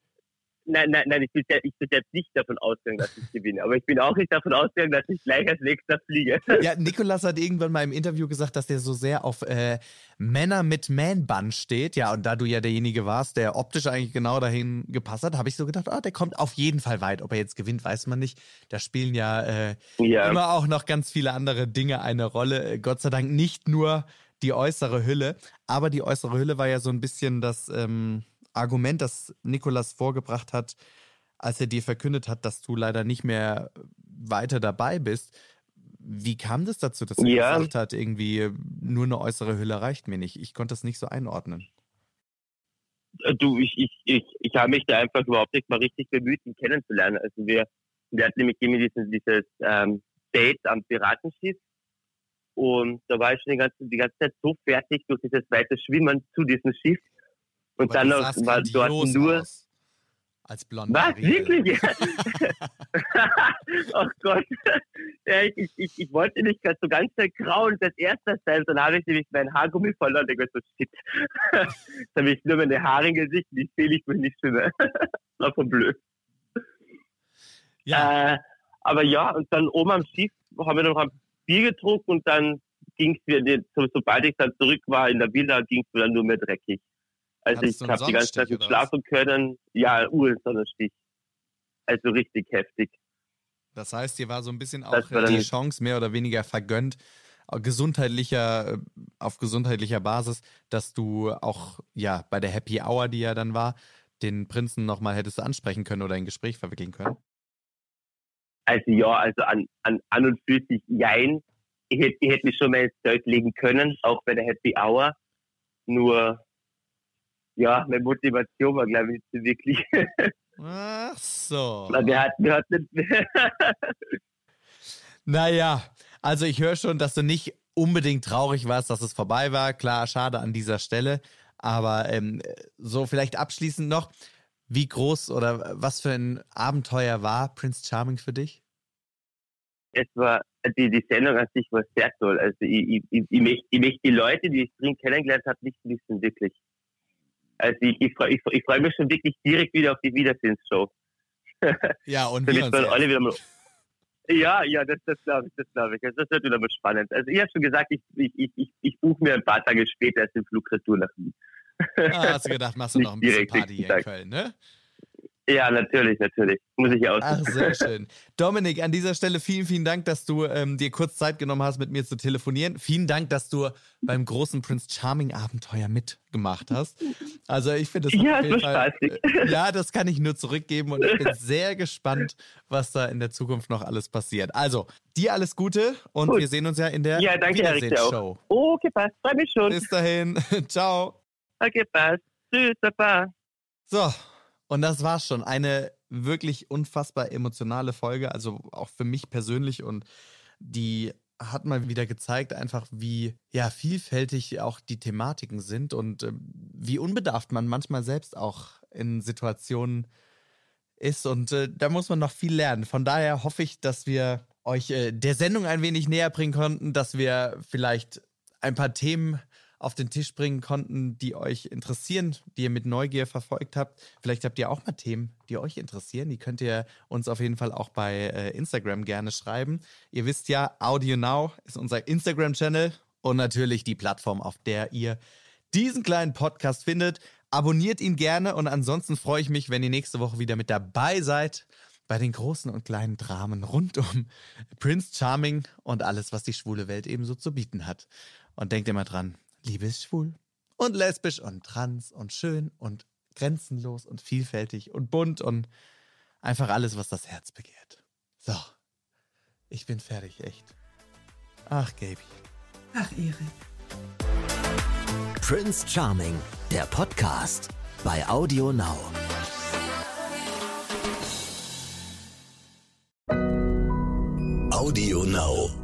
Nein, nein, nein, ich bin, ich bin jetzt nicht davon ausgegangen, dass ich gewinne. Aber ich bin auch nicht davon ausgegangen, dass ich gleich als nächster fliege. Ja, Nikolas hat irgendwann mal im Interview gesagt, dass der so sehr auf äh, Männer mit Man-Bun steht. Ja, und da du ja derjenige warst, der optisch eigentlich genau dahin gepasst hat, habe ich so gedacht, oh, der kommt auf jeden Fall weit. Ob er jetzt gewinnt, weiß man nicht. Da spielen ja, äh, ja. immer auch noch ganz viele andere Dinge eine Rolle. Gott sei Dank nicht nur die äußere Hülle. Aber die äußere Hülle war ja so ein bisschen das ähm, Argument, das Nikolas vorgebracht hat, als er dir verkündet hat, dass du leider nicht mehr weiter dabei bist. Wie kam das dazu, dass er ja. gesagt hat, irgendwie nur eine äußere Hülle reicht mir nicht? Ich konnte das nicht so einordnen. Äh, du, ich, ich, ich, ich habe mich da einfach überhaupt nicht mal richtig bemüht, ihn kennenzulernen. Also wir, wir hatten nämlich immer dieses, dieses ähm, Date am Piratenschiff und da war ich schon die ganze, die ganze Zeit so fertig durch dieses weite Schwimmen zu diesem Schiff. Und Aber dann noch, war dort nur. Aus. Als blonde Was? Wirklich? oh Gott. Ja, ich, ich, ich wollte nicht so ganz grau und das erste sein, dann habe ich nämlich mein Haargummi verloren. Ich so, shit. Jetzt habe ich nur meine Haare im Gesicht, die fehle ich mir nicht schwimmen. war von blöd. Ja. Äh, aber ja, und dann oben am Schiff haben wir noch ein Bier getrunken und dann ging es mir, sobald ich dann zurück war in der Villa, ging es mir dann nur mehr dreckig. Also Hattest ich habe die ganze Zeit nicht schlafen können. Ja, Ursonnenstich. Also richtig heftig. Das heißt, dir war so ein bisschen auch die Chance mehr oder weniger vergönnt, gesundheitlicher, äh, auf gesundheitlicher Basis, dass du auch ja bei der Happy Hour, die ja dann war, den Prinzen nochmal hättest ansprechen können oder ein Gespräch verwickeln können? Also ja, also an, an, an und für sich jein. Ich hätte, ich hätte mich schon mal ins Zelt legen können, auch bei der Happy Hour. Nur, ja, meine Motivation war, glaube ich, nicht wirklich. Ach so. Wir hatten, wir hatten naja, also ich höre schon, dass du nicht unbedingt traurig warst, dass es vorbei war. Klar, schade an dieser Stelle. Aber ähm, so vielleicht abschließend noch, wie groß oder was für ein Abenteuer war Prince Charming für dich? Es war, die, die Sendung an sich war sehr toll. Also ich, ich, ich, möchte, ich möchte die Leute, die ich drin kennengelernt habe, nicht wissen, wirklich. Also ich, ich freue ich, ich freu mich schon wirklich direkt wieder auf die Wiedersehensshow. Ja, und wir uns alle wieder mal ja, ja, das, das glaube ich, das glaube ich. Also das wird wieder mal spannend. Also ich habe schon gesagt, ich, ich, ich, ich buche mir ein paar Tage später erst den Flugretour nach Wien. Ah, hast du gedacht, machst du noch ein bisschen Party hier in Köln, ne? Ja, natürlich, natürlich. Muss ich ja auch. Ach, sehr schön. Dominik, an dieser Stelle vielen, vielen Dank, dass du ähm, dir kurz Zeit genommen hast, mit mir zu telefonieren. Vielen Dank, dass du beim großen Prince Charming Abenteuer mitgemacht hast. Also ich finde das ja, auf jeden Fall, äh, ja, das kann ich nur zurückgeben und ich bin sehr gespannt, was da in der Zukunft noch alles passiert. Also dir alles Gute und Gut. wir sehen uns ja in der ja, danke, Show. Okay, passt. Freue mich schon. Bis dahin. Ciao. So. Und das war's schon. Eine wirklich unfassbar emotionale Folge, also auch für mich persönlich und die hat mal wieder gezeigt, einfach wie ja vielfältig auch die Thematiken sind und äh, wie unbedarft man manchmal selbst auch in Situationen ist und äh, da muss man noch viel lernen. Von daher hoffe ich, dass wir euch äh, der Sendung ein wenig näher bringen konnten, dass wir vielleicht ein paar Themen auf den Tisch bringen konnten, die euch interessieren, die ihr mit Neugier verfolgt habt. Vielleicht habt ihr auch mal Themen, die euch interessieren. Die könnt ihr uns auf jeden Fall auch bei äh, Instagram gerne schreiben. Ihr wisst ja, Audio Now ist unser Instagram-Channel und natürlich die Plattform, auf der ihr diesen kleinen Podcast findet. Abonniert ihn gerne und ansonsten freue ich mich, wenn ihr nächste Woche wieder mit dabei seid bei den großen und kleinen Dramen rund um Prince Charming und alles, was die schwule Welt ebenso zu bieten hat. Und denkt immer dran, Liebe ist schwul und lesbisch und trans und schön und grenzenlos und vielfältig und bunt und einfach alles, was das Herz begehrt. So, ich bin fertig, echt. Ach, Gaby. Ach, Erik. Prince Charming, der Podcast bei Audio Now. Audio Now.